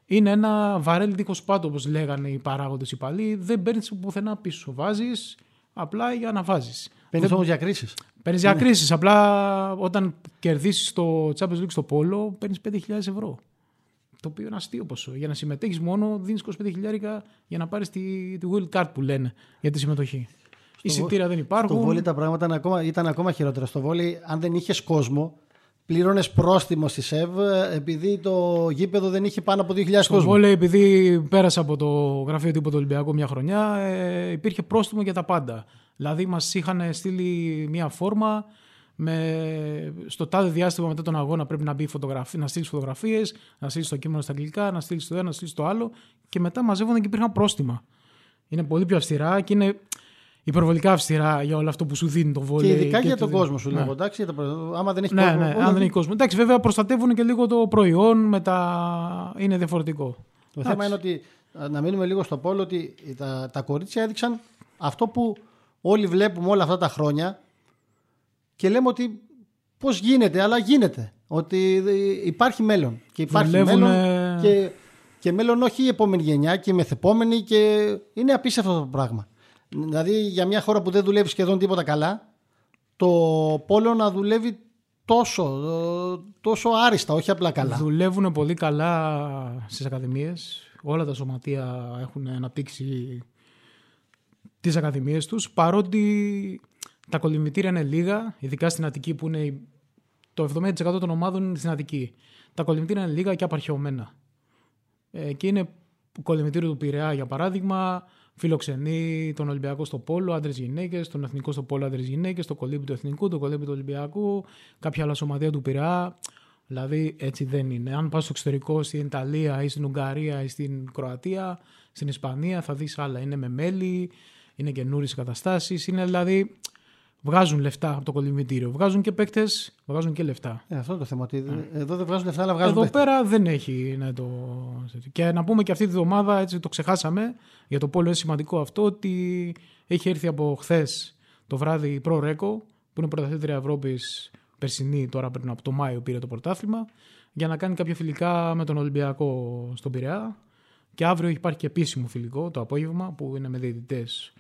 B: είναι ένα βαρέλι δίχως πάτο, όπως λέγανε οι παράγοντες οι παλιοί. Δεν παίρνεις πουθενά πίσω. Βάζεις απλά για να βάζεις.
A: Παίρνεις όμως διακρίσει.
B: Παίρνεις διακρίσει. Απλά όταν κερδίσεις το Champions League στο Πόλο, παίρνεις 5.000 ευρώ. Το οποίο είναι αστείο ποσό. Για να συμμετέχεις μόνο δίνεις 25.000 για να πάρεις τη, τη World Card που λένε για τη συμμετοχή. Εισιτήρια δεν
A: Στο
B: υπάρχουν.
A: βόλι τα πράγματα ήταν ακόμα, ήταν ακόμα χειρότερα. Στο βόλι, αν δεν είχες κόσμο, πλήρωνες πρόστιμο στη ΣΕΒ ε, επειδή το γήπεδο δεν είχε πάνω από 2.000
B: Στο
A: κόσμο.
B: βόλεϊ, επειδή πέρασα από το γραφείο τύπου του Ολυμπιακού μια χρονιά, ε, υπήρχε πρόστιμο για τα πάντα. Δηλαδή, μας είχαν στείλει μια φόρμα με, στο τάδε διάστημα μετά τον αγώνα πρέπει να, μπει φωτογραφί, να στείλεις φωτογραφίες, να στείλεις το κείμενο στα αγγλικά, να στείλεις το ένα, να στείλεις το άλλο και μετά μαζεύονταν και υπήρχαν πρόστιμα. Είναι πολύ πιο αυστηρά και είναι υπερβολικά αυστηρά για όλο αυτό που σου δίνει το βόλιο.
A: Και ειδικά και για τον κόσμο σου, ναι. εντάξει, άμα δεν έχει
B: ναι,
A: κόσμο.
B: Ναι, αν δεν έχει κόσμο. Εντάξει, βέβαια προστατεύουν και λίγο το προϊόν, μετά είναι διαφορετικό.
A: Το θέμα είναι ότι, να μείνουμε λίγο στο πόλο, ότι τα, τα κορίτσια έδειξαν αυτό που όλοι βλέπουμε όλα αυτά τα χρόνια και λέμε ότι πώς γίνεται, αλλά γίνεται. Ότι υπάρχει μέλλον. Και υπάρχει Δουλεύουν... μέλλον και, και μέλλον όχι η επόμενη γενιά και η μεθεπόμενη και είναι απίστευτο αυτό το πράγμα. Δηλαδή για μια χώρα που δεν δουλεύει σχεδόν τίποτα καλά, το πόλο να δουλεύει τόσο, τόσο άριστα, όχι απλά καλά.
B: Δουλεύουν πολύ καλά στις ακαδημίες. Όλα τα σωματεία έχουν αναπτύξει τις ακαδημίες τους, παρότι τα κολυμβητήρια είναι λίγα, ειδικά στην Αττική που είναι το 70% των ομάδων είναι στην Αττική. Τα κολυμβητήρια είναι λίγα και απαρχαιωμένα. Ε, και είναι κολυμβητήριο του Πειραιά για παράδειγμα, φιλοξενεί τον Ολυμπιακό στο Πόλο, άντρε-γυναίκε, τον Εθνικό στο Πόλο, άντρε-γυναίκε, το κολύμπι του Εθνικού, το κολύμπι του Ολυμπιακού, κάποια άλλα σωματεία του Πειραιά. Δηλαδή έτσι δεν είναι. Αν πας στο εξωτερικό, στην Ιταλία ή στην Ουγγαρία ή στην Κροατία, στην Ισπανία, θα δεις άλλα. Είναι με μέλη, είναι καινούριες καταστάσεις. Είναι δηλαδή βγάζουν λεφτά από το κολυμβητήριο. Βγάζουν και παίκτες, βγάζουν και λεφτά.
A: Ε, αυτό είναι το θέμα. Ότι Εδώ δεν βγάζουν λεφτά, αλλά βγάζουν.
B: Εδώ πέρα δεν έχει ναι, το. Και να πούμε και αυτή τη βδομάδα, έτσι το ξεχάσαμε, για το πόλο είναι σημαντικό αυτό, ότι έχει έρθει από χθες το βράδυ η Pro Reco, που είναι πρωταθλήτρια Ευρώπης περσινή, τώρα πριν από το Μάιο πήρε το πρωτάθλημα, για να κάνει κάποια φιλικά με τον Ολυμπιακό στον Πειραιά. Και αύριο υπάρχει και επίσημο φιλικό το απόγευμα που είναι με διαιτητές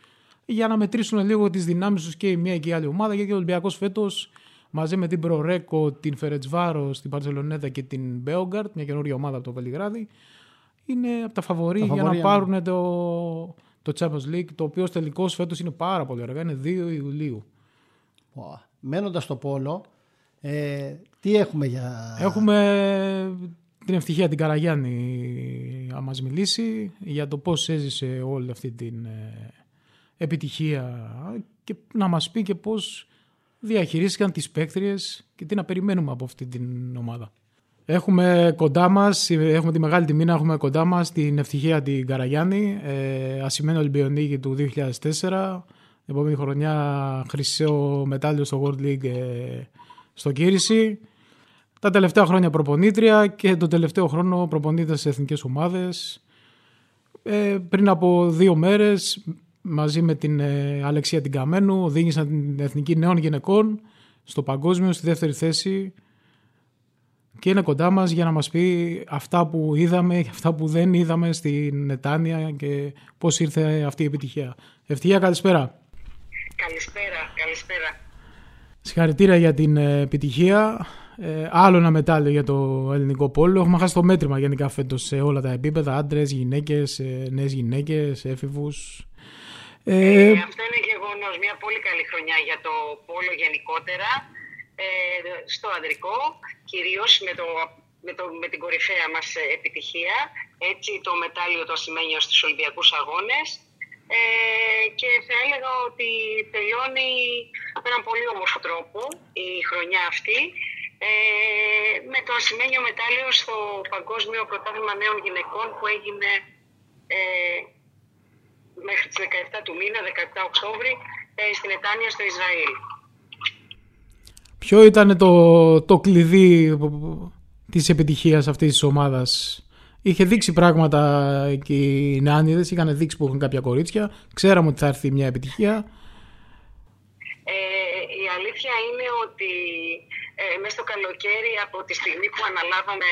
B: για να μετρήσουν λίγο τις δυνάμεις τους και η μία και η άλλη ομάδα. Γιατί ο Ολυμπιακός φέτος μαζί με την Προρέκο, την Φερετσβάρο, την Παρσελονέτα και την Μπέογκαρτ, μια καινούργια ομάδα από το Βελιγράδι, είναι από τα φαβορή για να πάρουν το, το Champions League, το οποίο τελικώ φέτος είναι πάρα πολύ αργά, είναι 2 Ιουλίου.
A: Μένοντας στο Πόλο, ε, τι έχουμε για.
B: Έχουμε την ευτυχία την Καραγιάννη να μας μιλήσει για το πώς έζησε όλη αυτή την ε, επιτυχία και να μας πει και πώς διαχειρίστηκαν τις παίκτριες και τι να περιμένουμε από αυτή την ομάδα. Έχουμε κοντά μας, έχουμε τη μεγάλη τιμή να έχουμε κοντά μας την ευτυχία την Καραγιάννη, ε, ασημένο Ολυμπιονίκη του 2004, επόμενη χρονιά χρυσό μετάλλιο στο World League ε, στο Κύριση. Τα τελευταία χρόνια προπονήτρια και το τελευταίο χρόνο προπονήτρια σε εθνικές ομάδες. Ε, πριν από δύο μέρες μαζί με την ε, Αλεξία την Καμένου οδήγησαν την Εθνική Νέων Γυναικών στο παγκόσμιο στη δεύτερη θέση και είναι κοντά μας για να μας πει αυτά που είδαμε και αυτά που δεν είδαμε στην Νετάνια και πώς ήρθε αυτή η επιτυχία. Ευτυχία, καλησπέρα.
C: Καλησπέρα, καλησπέρα.
B: Συγχαρητήρια για την ε, επιτυχία. Ε, άλλο ένα μετάλλιο για το ελληνικό πόλο. Έχουμε χάσει το μέτρημα γενικά φέτος σε όλα τα επίπεδα. Άντρες, γυναίκες, ε, νέες γυναίκες, έφηβους.
C: Ε, ε, αυτό είναι γεγονός. Μια πολύ καλή χρονιά για το πόλο γενικότερα. Ε, στο ανδρικό, κυρίως με, το, με, το, με την κορυφαία μας επιτυχία. Έτσι το μετάλλιο το ασημένιο στους Ολυμπιακούς Αγώνες. Ε, και θα έλεγα ότι τελειώνει με έναν πολύ όμορφο τρόπο η χρονιά αυτή ε, με το ασημένιο μετάλλιο στο Παγκόσμιο Πρωτάθλημα Νέων Γυναικών που έγινε ε, μέχρι τις 17 του μήνα, 17 Οκτώβρη, ε, στην Ετάνια στο Ισραήλ.
B: Ποιο ήταν το, το κλειδί της επιτυχίας αυτής της ομάδας; Είχε δείξει πράγματα και οι νεάνιδες, είχαν δείξει που έχουν κάποια κορίτσια. Ξέραμε ότι θα έρθει μια επιτυχία.
C: Ε, η αλήθεια είναι ότι ε, μέσα στο καλοκαίρι από τη στιγμή που αναλάβαμε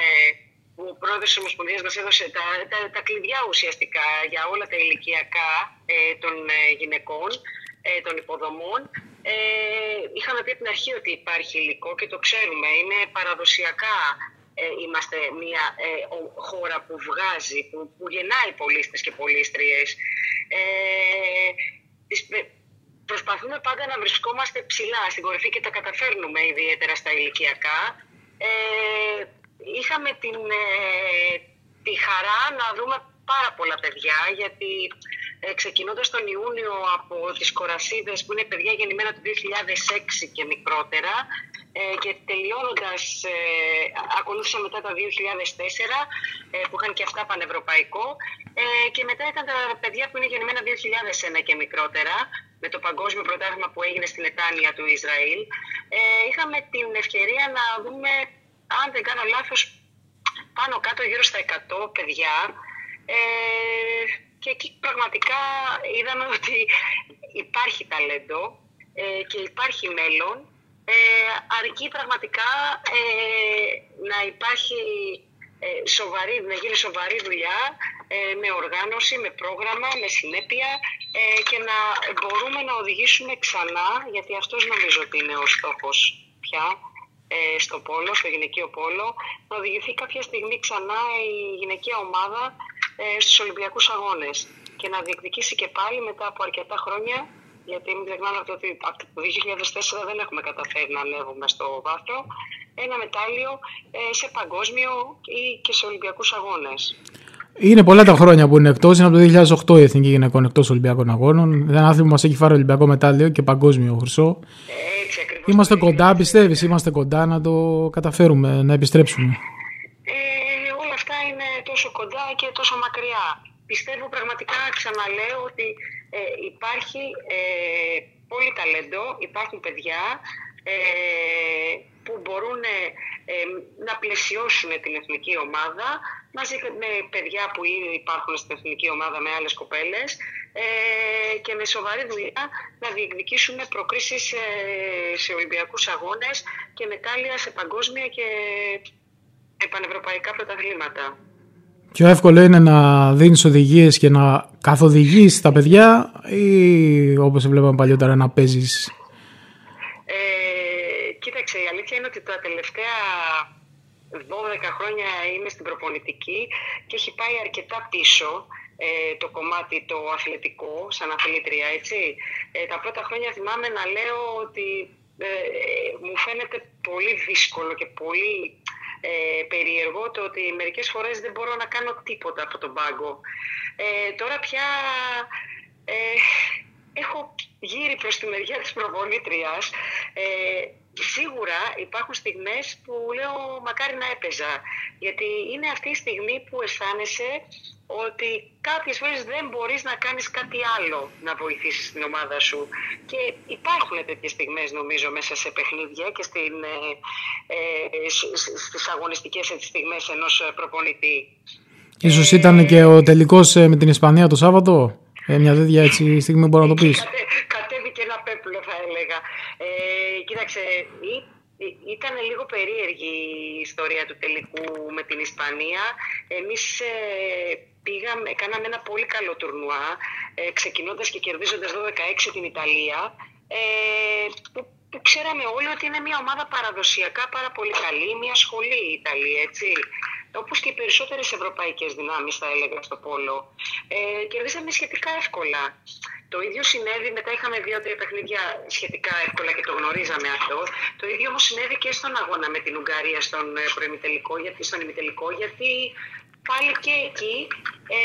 C: ο πρόεδρος της Ομοσπονδίας μας έδωσε τα, τα, τα, κλειδιά ουσιαστικά για όλα τα ηλικιακά ε, των ε, γυναικών, ε, των υποδομών. Ε, είχαμε πει από την αρχή ότι υπάρχει υλικό και το ξέρουμε. Είναι παραδοσιακά ε, είμαστε μια χώρα που βγάζει, που, που γεννάει πολίστες και πολίστριες. προσπαθούμε πάντα να βρισκόμαστε ψηλά στην κορυφή και τα καταφέρνουμε ιδιαίτερα στα ηλικιακά είχαμε την, ε, τη χαρά να δούμε πάρα πολλά παιδιά γιατί ε, ξεκινώντας τον Ιούνιο από τις Κορασίδες που είναι παιδιά γεννημένα το 2006 και μικρότερα ε, και τελειώνοντας, ε, ακολούθησα μετά τα 2004 ε, που είχαν και αυτά πανευρωπαϊκό ε, και μετά ήταν τα παιδιά που είναι γεννημένα 2001 και μικρότερα με το παγκόσμιο πρωτάθλημα που έγινε στην Ετάνια του Ισραήλ. Ε, είχαμε την ευκαιρία να δούμε, αν δεν κάνω λάθος, πάνω κάτω γύρω στα 100 παιδιά ε, και εκεί πραγματικά είδαμε ότι υπάρχει ταλέντο ε, και υπάρχει μέλλον. Ε, αρκεί πραγματικά ε, να υπάρχει ε, σοβαρή, να γίνει σοβαρή δουλειά ε, με οργάνωση, με πρόγραμμα, με συνέπεια ε, και να μπορούμε να οδηγήσουμε ξανά, γιατί αυτός νομίζω ότι είναι ο στόχος πια ε, στο πόλο, στο γυναικείο πόλο, να οδηγηθεί κάποια στιγμή ξανά η γυναικεία ομάδα ε, στους Ολυμπιακούς Αγώνες και να διεκδικήσει και πάλι μετά από αρκετά χρόνια γιατί μην ξεχνάμε ότι από το 2004 δεν έχουμε καταφέρει να ανέβουμε στο βάθρο, ένα μετάλλιο ε, σε παγκόσμιο ή και σε Ολυμπιακούς Αγώνες.
B: Είναι πολλά τα χρόνια που είναι εκτός. Είναι από το 2008 η Εθνική Γυναικών εκτός Ολυμπιακών Αγώνων. Ένα άθλημα που μας έχει φάρει Ολυμπιακό μετάλλιο και παγκόσμιο χρυσό.
C: Έτσι, ακριβώς
B: Είμαστε
C: το
B: κοντά, πιστεύεις, είμαστε κοντά να το καταφέρουμε, να επιστρέψουμε.
C: Ε, όλα αυτά είναι τόσο κοντά και τόσο μακριά. Πιστεύω πραγματικά, ξαναλέω, ότι ε, υπάρχει ε, πολύ ταλέντο, υπάρχουν παιδιά ε, που μπορούν ε, να πλαισιώσουν την εθνική ομάδα μαζί με παιδιά που ήδη υπάρχουν στην εθνική ομάδα με άλλες κοπέλες ε, και με σοβαρή δουλειά να διεκδικήσουμε προκρίσεις ε, σε Ολυμπιακούς αγώνες και μετάλλια σε παγκόσμια και πανευρωπαϊκά πρωταθλήματα.
B: Πιο εύκολο είναι να δίνεις οδηγίες και να καθοδηγείς τα παιδιά ή όπως βλέπαμε παλιότερα να παίζεις;
C: Ε, κοίταξε, η αλήθεια είναι ότι τα τελευταία 12 χρόνια είμαι στην προπονητική και έχει πάει αρκετά πίσω ε, το κομμάτι το αθλητικό σαν αθλήτρια, έτσι. Ε, τα πρώτα χρόνια θυμάμαι να λέω ότι ε, μου φαίνεται πολύ δύσκολο και πολύ ε, περίεργο το ότι μερικές φορές δεν μπορώ να κάνω τίποτα από τον πάγκο. Ε, τώρα πια ε, έχω γύρει προς τη μεριά της προπονήτριας. Ε, σίγουρα υπάρχουν στιγμές που λέω μακάρι να έπαιζα. Γιατί είναι αυτή η στιγμή που αισθάνεσαι ότι κάποιες φορές δεν μπορείς να κάνεις κάτι άλλο να βοηθήσεις την ομάδα σου. Και υπάρχουν τέτοιες στιγμές νομίζω μέσα σε παιχνίδια και στην, ε, ε, στις αγωνιστικές στιγμές ενός προπονητή.
B: Ίσως ήταν και ο τελικός με την Ισπανία το Σάββατο; Ε, μια τέτοια έτσι στιγμή μπορεί να το πεις.
C: Κατε, κατέβηκε ένα πέπλο θα έλεγα. Ε, κοίταξε, ήταν λίγο περίεργη η ιστορία του τελικού με την Ισπανία. Εμείς ε, πήγαμε, κάναμε ένα πολύ καλό τουρνουά, ε, ξεκινώντας και κερδίζοντας 12-6 την Ιταλία, ε, που, που ξέραμε όλοι ότι είναι μια ομάδα παραδοσιακά πάρα πολύ καλή, μια σχολή η Ιταλία, έτσι όπως και οι περισσότερες ευρωπαϊκές δυνάμεις θα έλεγα στο πόλο, ε, κερδίσαμε σχετικά εύκολα. Το ίδιο συνέβη, μετά είχαμε δύο-τρία παιχνίδια σχετικά εύκολα και το γνωρίζαμε αυτό. Το ίδιο όμως συνέβη και στον αγώνα με την Ουγγαρία στον ε, προημιτελικό, γιατί, στον ημιτελικό, γιατί πάλι και εκεί ε,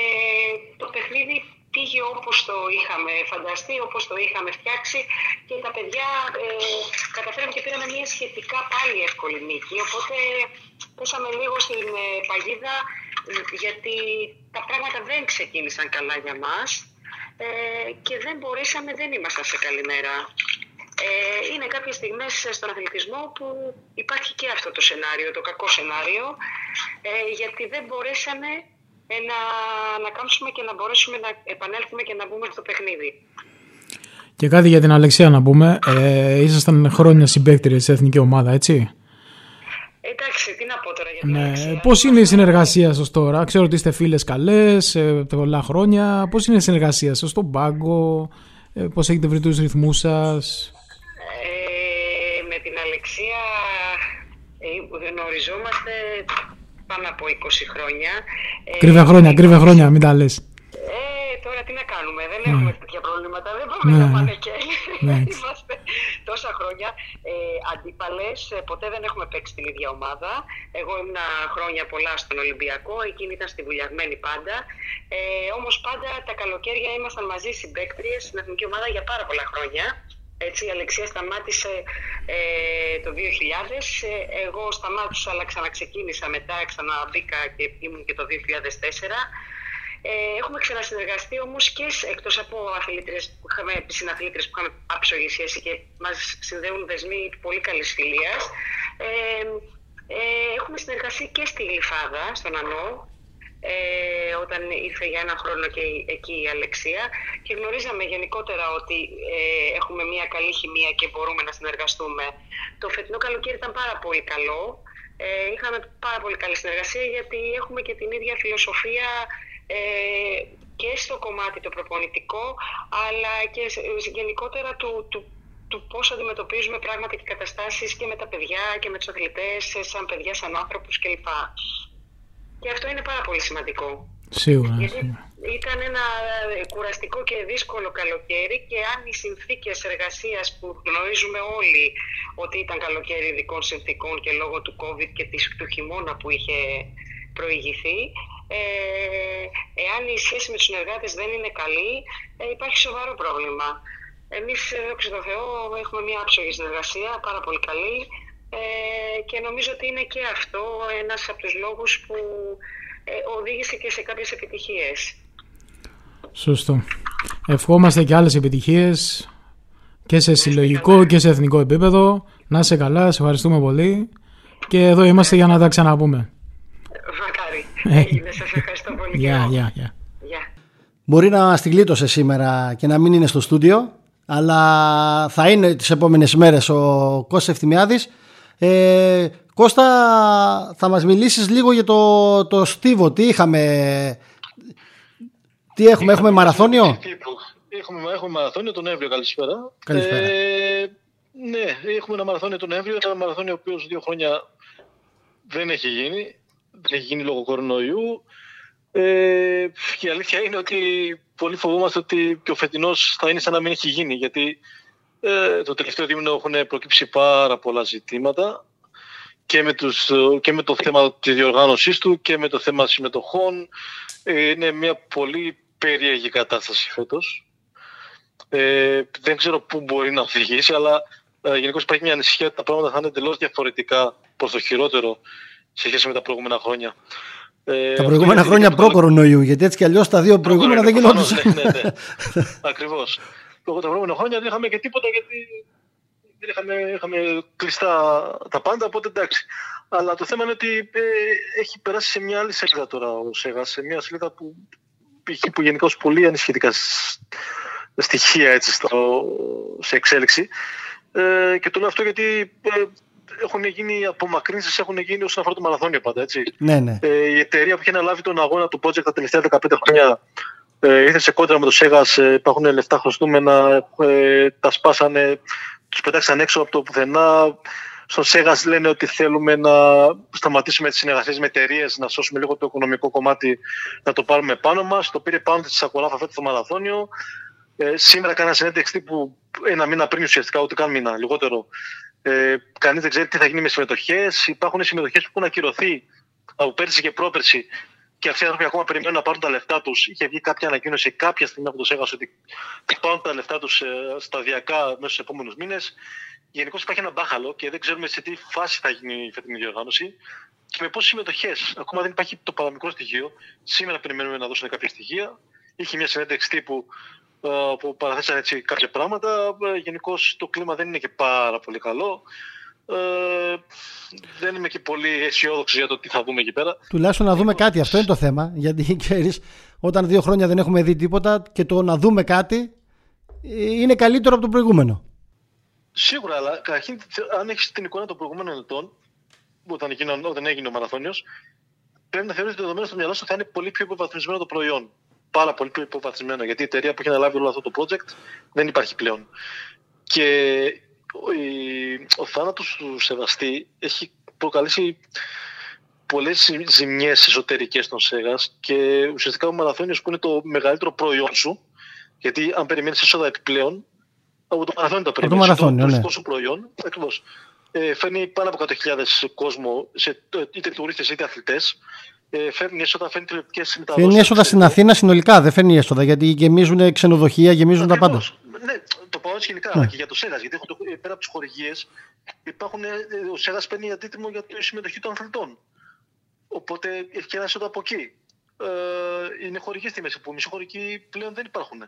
C: το παιχνίδι πήγε όπως το είχαμε φανταστεί, όπως το είχαμε φτιάξει και τα παιδιά ε, καταφέραμε και πήραμε μια σχετικά πάλι εύκολη νίκη. Οπότε πέσαμε λίγο στην ε, παγίδα γιατί τα πράγματα δεν ξεκίνησαν καλά για μας ε, και δεν μπορέσαμε, δεν ήμασταν σε καλή μέρα. Ε, είναι κάποιες στιγμές στον αθλητισμό που υπάρχει και αυτό το σενάριο, το κακό σενάριο, ε, γιατί δεν μπορέσαμε ε, να ανακάμψουμε και να μπορέσουμε να επανέλθουμε και να μπούμε στο παιχνίδι.
B: Και κάτι για την Αλεξία να πούμε. Ε, ήσασταν χρόνια συμπαίκτηρες σε εθνική ομάδα, έτσι;
C: Εντάξει, τι να πω τώρα για την
B: Ναι.
C: Αλεξία.
B: Πώς είναι η συνεργασία σας τώρα, Ξέρω ότι είστε φίλες καλές, ε, πολλά χρόνια. Πώς είναι η συνεργασία σας στον πάγκο, ε, Πώς έχετε βρει τους ρυθμούς σας;
C: Ε, με την Αλεξία ε, γνωριζόμαστε πάνω από 20 χρόνια. Ε,
B: Κρύβε χρόνια, κρύβε χρόνια, μην τα λες.
C: Ε, τώρα τι να κάνουμε. Δεν ναι. έχουμε τέτοια προβλήματα. Δεν πάμε ναι. να πάνε και ναι. Είμαστε τόσα χρόνια ε, αντίπαλες. Ε, ποτέ δεν έχουμε παίξει την ίδια ομάδα. Εγώ ήμουν χρόνια πολλά στον Ολυμπιακό. Εκείνη ήταν στη βουλιαγμένη πάντα. Ε, Όμως πάντα τα καλοκαίρια ήμασταν μαζί συμπαίκτριες στην εθνική ομάδα για πάρα πολλά χρόνια. Έτσι, η Αλεξία σταμάτησε ε, το 2000, ε, εγώ σταμάτησα αλλά ξαναξεκίνησα μετά, ξαναμπήκα και ήμουν και το 2004. Ε, έχουμε ξανασυνεργαστεί όμως και εκτός από αθλήτρε που είχαμε, συναθλήτρε που είχαμε άψογη σχέση και μας συνδέουν δεσμοί πολύ καλής φιλίας. Ε, ε, έχουμε συνεργαστεί και στη Γλυφάδα, στον Ανώ, ε, όταν ήρθε για ένα χρόνο και εκεί η Αλεξία και γνωρίζαμε γενικότερα ότι ε, έχουμε μια καλή χημεία και μπορούμε να συνεργαστούμε. Το φετινό καλοκαίρι ήταν πάρα πολύ καλό. Ε, είχαμε πάρα πολύ καλή συνεργασία γιατί έχουμε και την ίδια φιλοσοφία ε, και στο κομμάτι το προπονητικό αλλά και γενικότερα του, του, του πώς αντιμετωπίζουμε πράγματα και καταστάσεις και με τα παιδιά και με τους αθλητές σαν παιδιά, σαν άνθρωπους κλπ. Και αυτό είναι πάρα πολύ σημαντικό.
B: Σίγουρα.
C: Γιατί ήταν ένα κουραστικό και δύσκολο καλοκαίρι και αν οι συνθήκες εργασίας που γνωρίζουμε όλοι ότι ήταν καλοκαίρι ειδικών συνθήκων και λόγω του COVID και της, του χειμώνα που είχε προηγηθεί, ε, εάν η σχέση με τους συνεργάτες δεν είναι καλή, ε, υπάρχει σοβαρό πρόβλημα. Εμείς, δόξα τω Θεώ, έχουμε μια άψογη συνεργασία, πάρα πολύ καλή ε, και νομίζω ότι είναι και αυτό ένας από τους λόγους που ε, οδήγησε και σε κάποιες επιτυχίες.
B: Σωστό. Ευχόμαστε και άλλες επιτυχίες και σε συλλογικό και σε εθνικό επίπεδο. Να είσαι καλά, σε ευχαριστούμε πολύ και εδώ είμαστε για να τα ξαναπούμε.
C: Μακάρι. Ε. Έγινε, σας ευχαριστώ πολύ.
B: Γεια, γεια, γεια.
A: Μπορεί να στη γλίτωσε σήμερα και να μην είναι στο στούντιο, αλλά θα είναι τις επόμενες μέρες ο Κώστας Ευθυμιάδης ε, Κώστα, θα μας μιλήσεις λίγο για το, το Στίβο. Τι είχαμε... Τι έχουμε, έχουμε μαραθώνιο;
D: Έχουμε, έχουμε μαραθώνιο τον Νοέμβριο, καλησπέρα.
A: Καλησπέρα.
D: Ε, ναι, έχουμε ένα μαραθώνιο τον Νοέμβριο, ένα μαραθώνιο ο οποίος δύο χρόνια δεν έχει γίνει. Δεν έχει γίνει λόγω κορονοϊού. Ε, και η αλήθεια είναι ότι πολύ φοβόμαστε ότι και ο φετινός θα είναι σαν να μην έχει γίνει, γιατί ε, το τελευταίο δίμηνο έχουν προκύψει πάρα πολλά ζητήματα και με, τους, και με το θέμα της διοργάνωσής του και με το θέμα συμμετοχών. Ε, είναι μια πολύ περίεργη κατάσταση φέτος. Ε, δεν ξέρω πού μπορεί να οδηγήσει, αλλά ε, γενικώς υπάρχει μια ανησυχία ότι τα πράγματα θα είναι εντελώς διαφορετικά προς το χειρότερο σε σχέση με τα προηγούμενα χρόνια.
A: Ε, τα προηγούμενα χρόνια προ-κορονοϊού, γιατί έτσι κι αλλιώς τα δύο προηγούμενα δεν γινόντουσαν.
D: Ναι, ναι, ναι. Ακριβώς τα προηγούμενα χρόνια δεν είχαμε και τίποτα γιατί δεν είχαμε, είχαμε κλειστά τα πάντα, οπότε εντάξει. Αλλά το θέμα είναι ότι ε, έχει περάσει σε μια άλλη σελίδα τώρα ο Σέγας, σε μια σελίδα που είχε που γενικώς πολύ ανησυχητικά στοιχεία έτσι, στο, σε εξέλιξη. Ε, και το λέω αυτό γιατί ε, έχουν γίνει απομακρύνσεις, έχουν γίνει όσον αφορά το μαραθώνιο πάντα. Έτσι.
A: Ναι, ναι.
D: Ε, η εταιρεία που είχε αναλάβει τον αγώνα του project τα τελευταία 15 χρόνια ε, ήρθε σε κόντρα με το Σέγα, ε, υπάρχουν λεφτά χρωστούμενα, ε, τα σπάσανε, τους πετάξαν έξω από το πουθενά. Στο Σέγα λένε ότι θέλουμε να σταματήσουμε τις συνεργασίες με εταιρείες, να σώσουμε λίγο το οικονομικό κομμάτι, να το πάρουμε πάνω μας. Το πήρε πάνω της Σακολάφα φέτος το μαραθώνιο. Ε, σήμερα κάνα συνέντευξη τύπου ένα μήνα πριν ουσιαστικά, ούτε καν μήνα, λιγότερο. Ε, Κανείς δεν ξέρει τι θα γίνει με συμμετοχές. Υπάρχουν συμμετοχές που έχουν ακυρωθεί από πέρσι και πρόπερσι και αυτοί οι άνθρωποι ακόμα περιμένουν να πάρουν τα λεφτά τους. Είχε βγει κάποια ανακοίνωση κάποια στιγμή από το ΣΕΓΑΣ ότι θα πάρουν τα λεφτά τους ε, σταδιακά μέσα στους επόμενους μήνες. Γενικώς υπάρχει ένα μπάχαλο και δεν ξέρουμε σε τι φάση θα γίνει η φετινή διοργάνωση και με πόσες συμμετοχές. Ακόμα δεν υπάρχει το παραμικρό στοιχείο. Σήμερα περιμένουμε να δώσουν κάποια στοιχεία. Είχε μια συνέντευξη τύπου ε, που παραθέσαν έτσι κάποια πράγματα. Ε, Γενικώς το κλίμα δεν είναι και πάρα πολύ καλό. Ε, δεν είμαι και πολύ αισιόδοξος για το τι θα δούμε εκεί πέρα.
A: Τουλάχιστον να δούμε κάτι, αυτό είναι το θέμα. Γιατί ξέρεις, όταν δύο χρόνια δεν έχουμε δει τίποτα και το να δούμε κάτι είναι καλύτερο από το προηγούμενο.
D: Σίγουρα, αλλά καταρχήν, αν έχεις την εικόνα των προηγούμενων ετών, όταν, έγινε, όταν έγινε ο Μαραθώνιος, πρέπει να θεωρείς ότι δεδομένο στο μυαλό σου θα είναι πολύ πιο υποβαθμισμένο το προϊόν. Πάρα πολύ πιο υποβαθμισμένο. Γιατί η εταιρεία που έχει αναλάβει όλο αυτό το project δεν υπάρχει πλέον. Και ο θάνατος του Σεβαστή έχει προκαλέσει πολλές ζημιές εσωτερικές των ΣΕΓΑ και ουσιαστικά ο μαραθώνιος που είναι το μεγαλύτερο προϊόν σου, γιατί αν περιμένεις έσοδα επιπλέον, από το μαραθώνιο τα
A: περιμένει. Από το μαραθώνιο, ναι.
D: Το σου προϊόν, ακριβώς. Ε, φέρνει πάνω από 100.000 κόσμο, σε, είτε τουρίστες είτε αθλητές. Ε, φέρνει έσοδα, φέρνει τηλεοπτικές μεταδόσεις.
A: Φέρνει έσοδα στην Αθήνα συνολικά, δεν φέρνει έσοδα γιατί γεμίζουν ξενοδοχεία, γεμίζουν τα πάντα.
D: Ναι, το πάω γενικά, ναι. και για το ΣΕΓΑ. Γιατί έχω το, πέρα από τις χορηγίες, υπάρχουν, ε, ο ΣΕΓΑ παίρνει αντίτιμο για τη συμμετοχή των αθλητών. Οπότε έχει και ένα έσοδο από εκεί. Ε, είναι χορηγή στη μέση που μισή χορηγοί πλέον δεν υπάρχουν.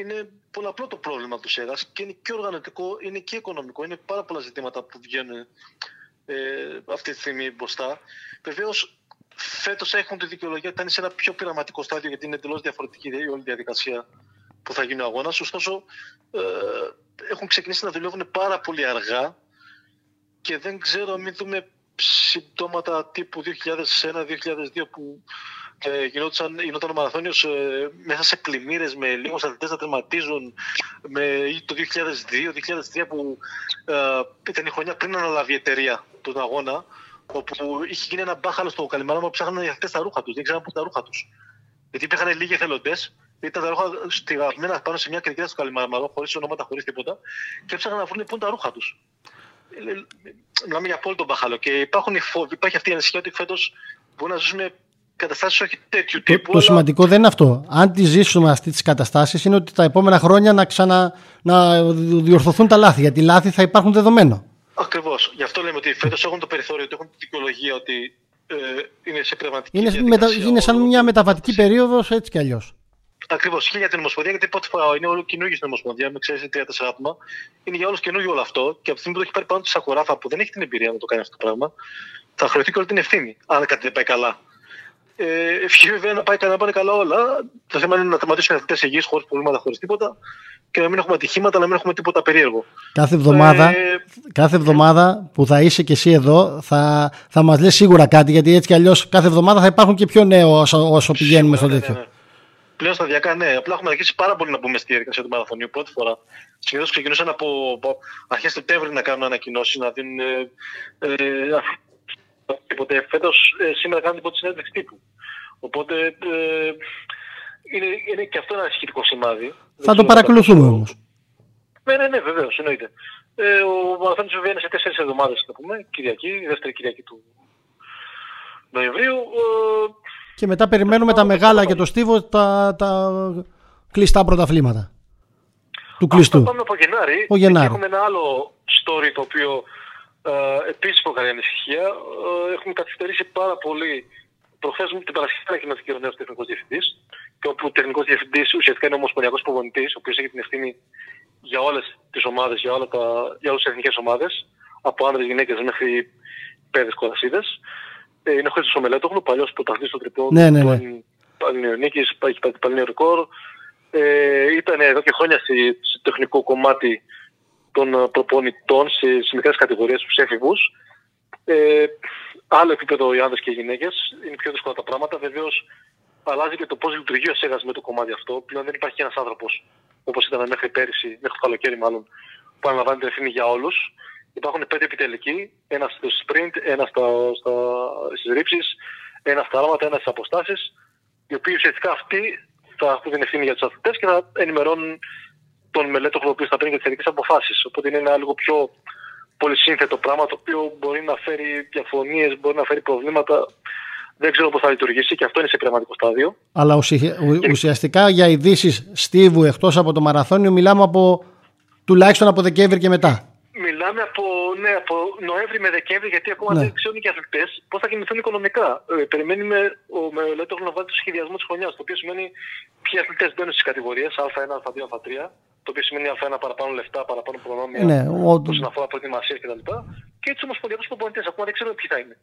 D: Είναι πολλαπλό το πρόβλημα του ΣΕΓΑ και είναι και οργανωτικό, είναι και οικονομικό. Είναι πάρα πολλά ζητήματα που βγαίνουν ε, αυτή τη στιγμή μπροστά. Βεβαίως, φέτος έχουν τη δικαιολογία ότι είναι σε ένα πιο πειραματικό στάδιο γιατί είναι εντελώς διαφορετική η όλη διαδικασία που θα γίνει ο αγώνας. Ωστόσο, ε, έχουν ξεκινήσει να δουλεύουν πάρα πολύ αργά και δεν ξέρω αν μην δούμε συμπτώματα τύπου 2001-2002 που ε, γινόταν, γινόταν ο μαραθώνιος ε, μέσα σε πλημμύρες με λίγους αθλητές να τερματίζουν με, ή το 2002-2003 που ε, ήταν η χρονιά πριν αναλάβει η εταιρεία τον αγώνα όπου είχε γίνει ένα μπάχαλο στο Καλιμάραμα που ψάχναν οι αθλητές τα ρούχα τους, δεν ξέραν πού τα ρούχα τους. Γιατί υπήρχαν λίγοι εθελοντές ήταν τα ρούχα στιγμένα πάνω σε μια κερκίδα στο Καλιμάραμα, χωρίς ονόματα, χωρίς τίποτα, και ψάχναν να βρουν πού τα ρούχα τους. Μιλάμε για απόλυτο μπαχάλο. Και υπάρχουν οι φόβοι, υπάρχει αυτή η ανησυχία ότι φέτος μπορεί να ζήσουμε καταστάσεις όχι τέτοιου τύπου.
A: Το, το σημαντικό δεν είναι αυτό. Αν τη ζήσουμε αυτή τις καταστάσεις, είναι ότι τα επόμενα χρόνια να, ξανα, να διορθωθούν τα λάθη. Γιατί λάθη θα υπάρχουν δεδομένο.
D: Ακριβώς. Γι' αυτό λέμε ότι φέτος έχουν το περιθώριο, ότι έχουν την δικαιολογία ότι ε, είναι σε πνευματική
A: είναι, μετα, είναι σαν μια μεταβατική περίοδος έτσι κι αλλιώς.
D: Ακριβώς. Και για την Ομοσπονδία, γιατί πρώτη φορά είναι όλο καινούργιο στην Ομοσπονδία, με ξέρεις 3-4 άτομα. Είναι για όλους καινούργιο όλο αυτό. Και από τη στιγμή που το έχει πάρει πάνω τη Σακουράφα, που δεν έχει την εμπειρία να το κάνει αυτό το πράγμα, θα χρεωθεί και όλη την ευθύνη, αν κάτι δεν πάει καλά. Ε, ευχή βέβαια να πάει καλά, να πάνε καλά όλα. Το θέμα είναι να τερματίσουν οι αθλητές υγιείς, χωρίς προβλήματα, χωρίς τίποτα και να μην έχουμε ατυχήματα, να μην έχουμε τίποτα περίεργο.
A: Κάθε εβδομάδα, ε... κάθε εβδομάδα που θα είσαι και εσύ εδώ θα, θα μας λες σίγουρα κάτι γιατί έτσι κι αλλιώς κάθε εβδομάδα θα υπάρχουν και πιο νέο όσο, όσο πηγαίνουμε στο ναι, τέτοιο. Ναι, ναι.
D: Πλέον σταδιακά ναι. Απλά έχουμε αρχίσει πάρα πολύ να μπούμε στη διαδικασία του μαραθωνίου πρώτη φορά. Συνήθως ξεκινούσαν από, από αρχές Σεπτέμβρη να κάνουν ανακοινώσεις, να δίνουν. Ε, ε, Οπότε φέτος ε, σήμερα κάνουν την συνέντευξη τύπου. Οπότε ε, είναι, είναι και αυτό ένα ασχετικό σημάδι.
A: Θα το παρακολουθούμε όμως.
D: Ναι, ναι, ναι, βεβαίως, εννοείται. Ε, ο μαραθώνιο βέβαια είναι σε τέσσερις εβδομάδες, θα πούμε, Κυριακή, η δεύτερη Κυριακή του Νοεμβρίου. Ε,
A: και μετά περιμένουμε τα μεγάλα και το στίβο τα, τα κλειστά πρωταθλήματα. Του κλειστού.
D: Αυτό πάμε από Γενάρη. Ο Γενάρη. Έχουμε ένα άλλο story το οποίο ε, επίσης προκαλεί ανησυχία. Ε, έχουμε καθυστερήσει πάρα πολύ. Προχθές την Παρασκευή ανακοινώθηκε ο νέος τεχνικός διευθυντής και όπου ο τεχνικός διευθυντής ουσιαστικά είναι ο ομοσπονδιακός προπονητής, ο οποίος έχει την ευθύνη για όλες τις ομάδες, για, όλα τα, για όλες τις εθνικές ομάδες, από άνδρες, γυναίκες μέχρι παιδες κορασίδες. Ε, είναι ο Χρήστος ο Μελέτογλου, παλιός πρωταθλητής στο τριπλό
A: ναι, ναι, ναι.
D: Παλινιονίκης, έχει πάρει παλινιό ρεκόρ. Ε, ήταν εδώ και χρόνια στο τεχνικό κομμάτι των ε, προπονητών σε, σε μικρές κατηγορίες, στους έφηβους. Ε, άλλο επίπεδο οι άνδρες και οι γυναίκες, είναι πιο δύσκολα τα πράγματα. Βεβαίως αλλάζει και το πώς λειτουργεί ο ΣΕΓΑΣ με το κομμάτι αυτό. Πλέον δεν υπάρχει ένας άνθρωπος, όπως ήταν μέχρι πέρυσι, μέχρι το καλοκαίρι μάλλον, που αναλαμβάνει την ευθύνη για όλους. Υπάρχουν πέντε επιτελικοί, ένας στο sprint, ένας στα, στα, στις ρήψεις, ένας στα άλματα, ένας στις αποστάσεις, οι οποίοι ουσιαστικά αυτοί θα έχουν την ευθύνη για τους αθλητές και θα ενημερώνουν τον μελέτο ο οποίος θα παίρνει για τις ειδικές αποφάσεις. Οπότε είναι ένα λίγο πιο πολυσύνθετο πράγμα το οποίο μπορεί να φέρει διαφωνίες, μπορεί να φέρει προβλήματα. Δεν ξέρω πώς θα λειτουργήσει και αυτό είναι σε πειραματικό στάδιο.
A: Αλλά ουσιαστικά για ειδήσεις Στίβου εκτός από το μαραθώνιο μιλάμε από τουλάχιστον από Δεκέμβρη και μετά
D: μιλάμε από, ναι, από Νοέμβρη με Δεκέμβρη, γιατί ακόμα ναι. δεν ξέρουν και οι αθλητές πώς θα κινηθούν οικονομικά. Ε, περιμένουμε ο Μελέτο να βάλει το σχεδιασμό της χρονιάς, το οποίο σημαίνει ποιοι αθλητές μπαίνουν στις κατηγορίες Α1, Α2, Α3, το οποίο σημαίνει Α1 παραπάνω λεφτά, παραπάνω προνόμια ναι, ο... όσον αφορά προετοιμασία κτλ. Και, και του ομοσπονδιακούς προπονητές, ακόμα δεν ξέρουμε ποιοι θα είναι.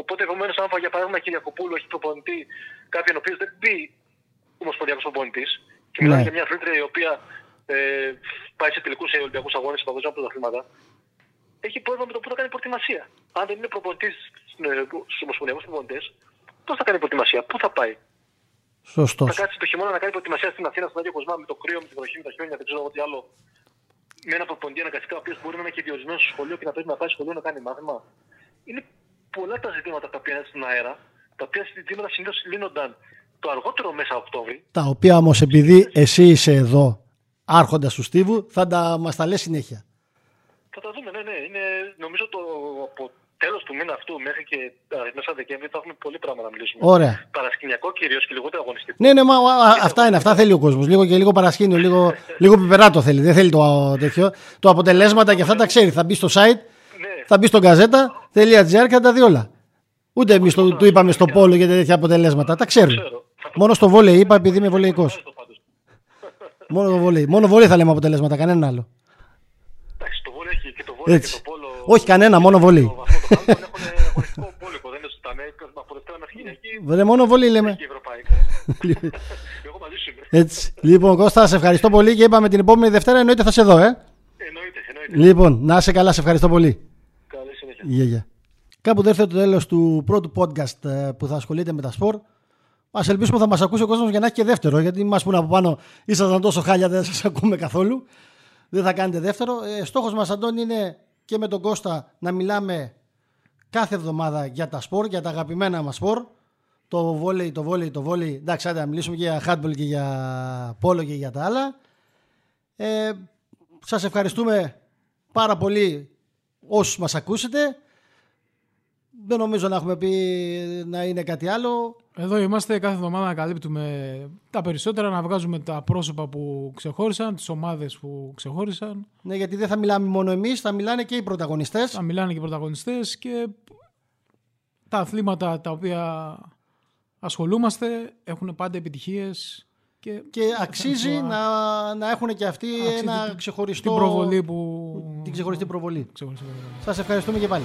D: Οπότε, επομένως, αν για παράδειγμα Κυριακοπούλου έχει προπονητή κάποιον ο οποίος δεν μπει ομοσπονδιακός προπονητής, και μιλάμε ναι. για μια αθλήτρια η οποία ε, πάει σε τελικούς Ολυμπιακούς Αγώνες, σε παγκόσμια πρωταθλήματα, έχει πρόβλημα με το πού θα κάνει προετοιμασία. Αν δεν είναι προπονητής στους ομοσπονδιακούς προπονητές, πώς θα κάνει προετοιμασία, πού θα πάει;
A: Σωστός.
D: Θα κάτσει το χειμώνα να κάνει προετοιμασία στην Αθήνα, στον Άγιο Κοσμά, με το κρύο, με τη βροχή, με τα χιόνια, δεν ξέρω τι άλλο. Με ένα προπονητή αναγκαστικά, ο οποίος μπορεί να είναι και διορισμένος στο σχολείο και να πρέπει να πάει στο σχολείο να κάνει μάθημα. Είναι πολλά τα ζητήματα τα οποία είναι στην αέρα, τα οποία ζητήματα συνήθως λύνονταν το αργότερο μέσα Οκτώβρη.
A: Τα οποία όμως επειδή εσύ είσαι εδώ, άρχοντας του Στίβου, θα τα μας τα λες συνέχεια.
D: Θα τα δούμε, ναι, ναι. Είναι, νομίζω το από τέλος του μήνα αυτού μέχρι και α, μέσα Δεκέμβρη θα έχουμε πολύ πράγμα να μιλήσουμε.
A: Ωραία.
D: Παρασκηνιακό κυρίως και λιγότερο αγωνιστικό.
A: Ναι, ναι, μα, α, α, αυτά είναι, αυτά θέλει ο κόσμος. Λίγο και λίγο παρασκήνιο, λίγο, λίγο πιπεράτο θέλει. Δεν θέλει το α, τέτοιο. Το αποτελέσματα και αυτά τα ξέρει. Θα μπει στο site,
D: Ναι,
A: θα μπει στο gazeta.gr και θα τα δει όλα. Ούτε εμείς του είπαμε στο πόλο για τέτοια αποτελέσματα. Τα ξέρουν.
D: ξέρω. Θα το
A: Μόνο στο βόλεϊ είπα επειδή είμαι βολεϊκός.
D: Ευχαριστώ πάντως.
A: Μόνο το βόλεϊ. Μόνο βόλεϊ θα λέμε αποτελέσματα, κανένα άλλο.
D: Εντάξει, το βόλιο έχει και το βόλιο
A: Έτσι.
D: και το πόλο.
A: Όχι κανένα, μόνο βόλεϊ.
D: Το βαθμό των άλλων έχουν αγωνιστικό πόλικο. Δεν είναι στο ταμέ, από Δευτέρα μέχρι Κυριακή
A: Βρε, μόνο βόλεϊ λέμε.
D: και ευρωπαϊκά. Εγώ μαζί σου είμαι.
A: Έτσι. Λοιπόν, Κώστα, σε ευχαριστώ πολύ και είπαμε την επόμενη Δευτέρα εννοείται θα σε δω, ε.
D: Εννοείται, εννοείται.
A: Λοιπόν, να είσαι καλά, σε ευχαριστώ πολύ.
D: Καλή συνέχεια.
A: Γεια, γεια. Κάπου δεν έρθει το τέλος του πρώτου podcast ε, που θα ασχολείται με τα σπορ. Α ελπίσουμε θα μας ακούσει ο κόσμος για να έχει και δεύτερο. Γιατί μας πούνε από πάνω ήσασταν τόσο χάλια, δεν σας ακούμε καθόλου. Δεν θα κάνετε δεύτερο. Ε, Στόχος μας, Αντώνη, είναι και με τον Κώστα να μιλάμε κάθε εβδομάδα για τα σπορ, για τα αγαπημένα μας σπορ. Το βόλεϊ, το βόλεϊ, το βόλεϊ. Εντάξει, άντε να μιλήσουμε και για handball και για πόλο και για τα άλλα. Ε, σας ευχαριστούμε πάρα πολύ όσους μας ακούσετε. Δεν νομίζω να έχουμε πει να είναι κάτι άλλο.
B: Εδώ είμαστε κάθε εβδομάδα να καλύπτουμε τα περισσότερα, να βγάζουμε τα πρόσωπα που ξεχώρισαν, τις ομάδες που ξεχώρισαν.
A: Ναι, γιατί δεν θα μιλάμε μόνο εμείς, θα μιλάνε και οι πρωταγωνιστές.
B: Θα μιλάνε και οι πρωταγωνιστές και τα αθλήματα τα οποία ασχολούμαστε έχουν πάντα επιτυχίες και,
A: Και αξίζει να, να έχουν και αυτοί
B: αξίζει
A: ένα
B: την-
A: ξεχωριστό,
B: την προβολή που...
A: την ξεχωριστή προβολή.
B: Ξεχωριστή προβολή.
A: Σας ευχαριστούμε και πάλι.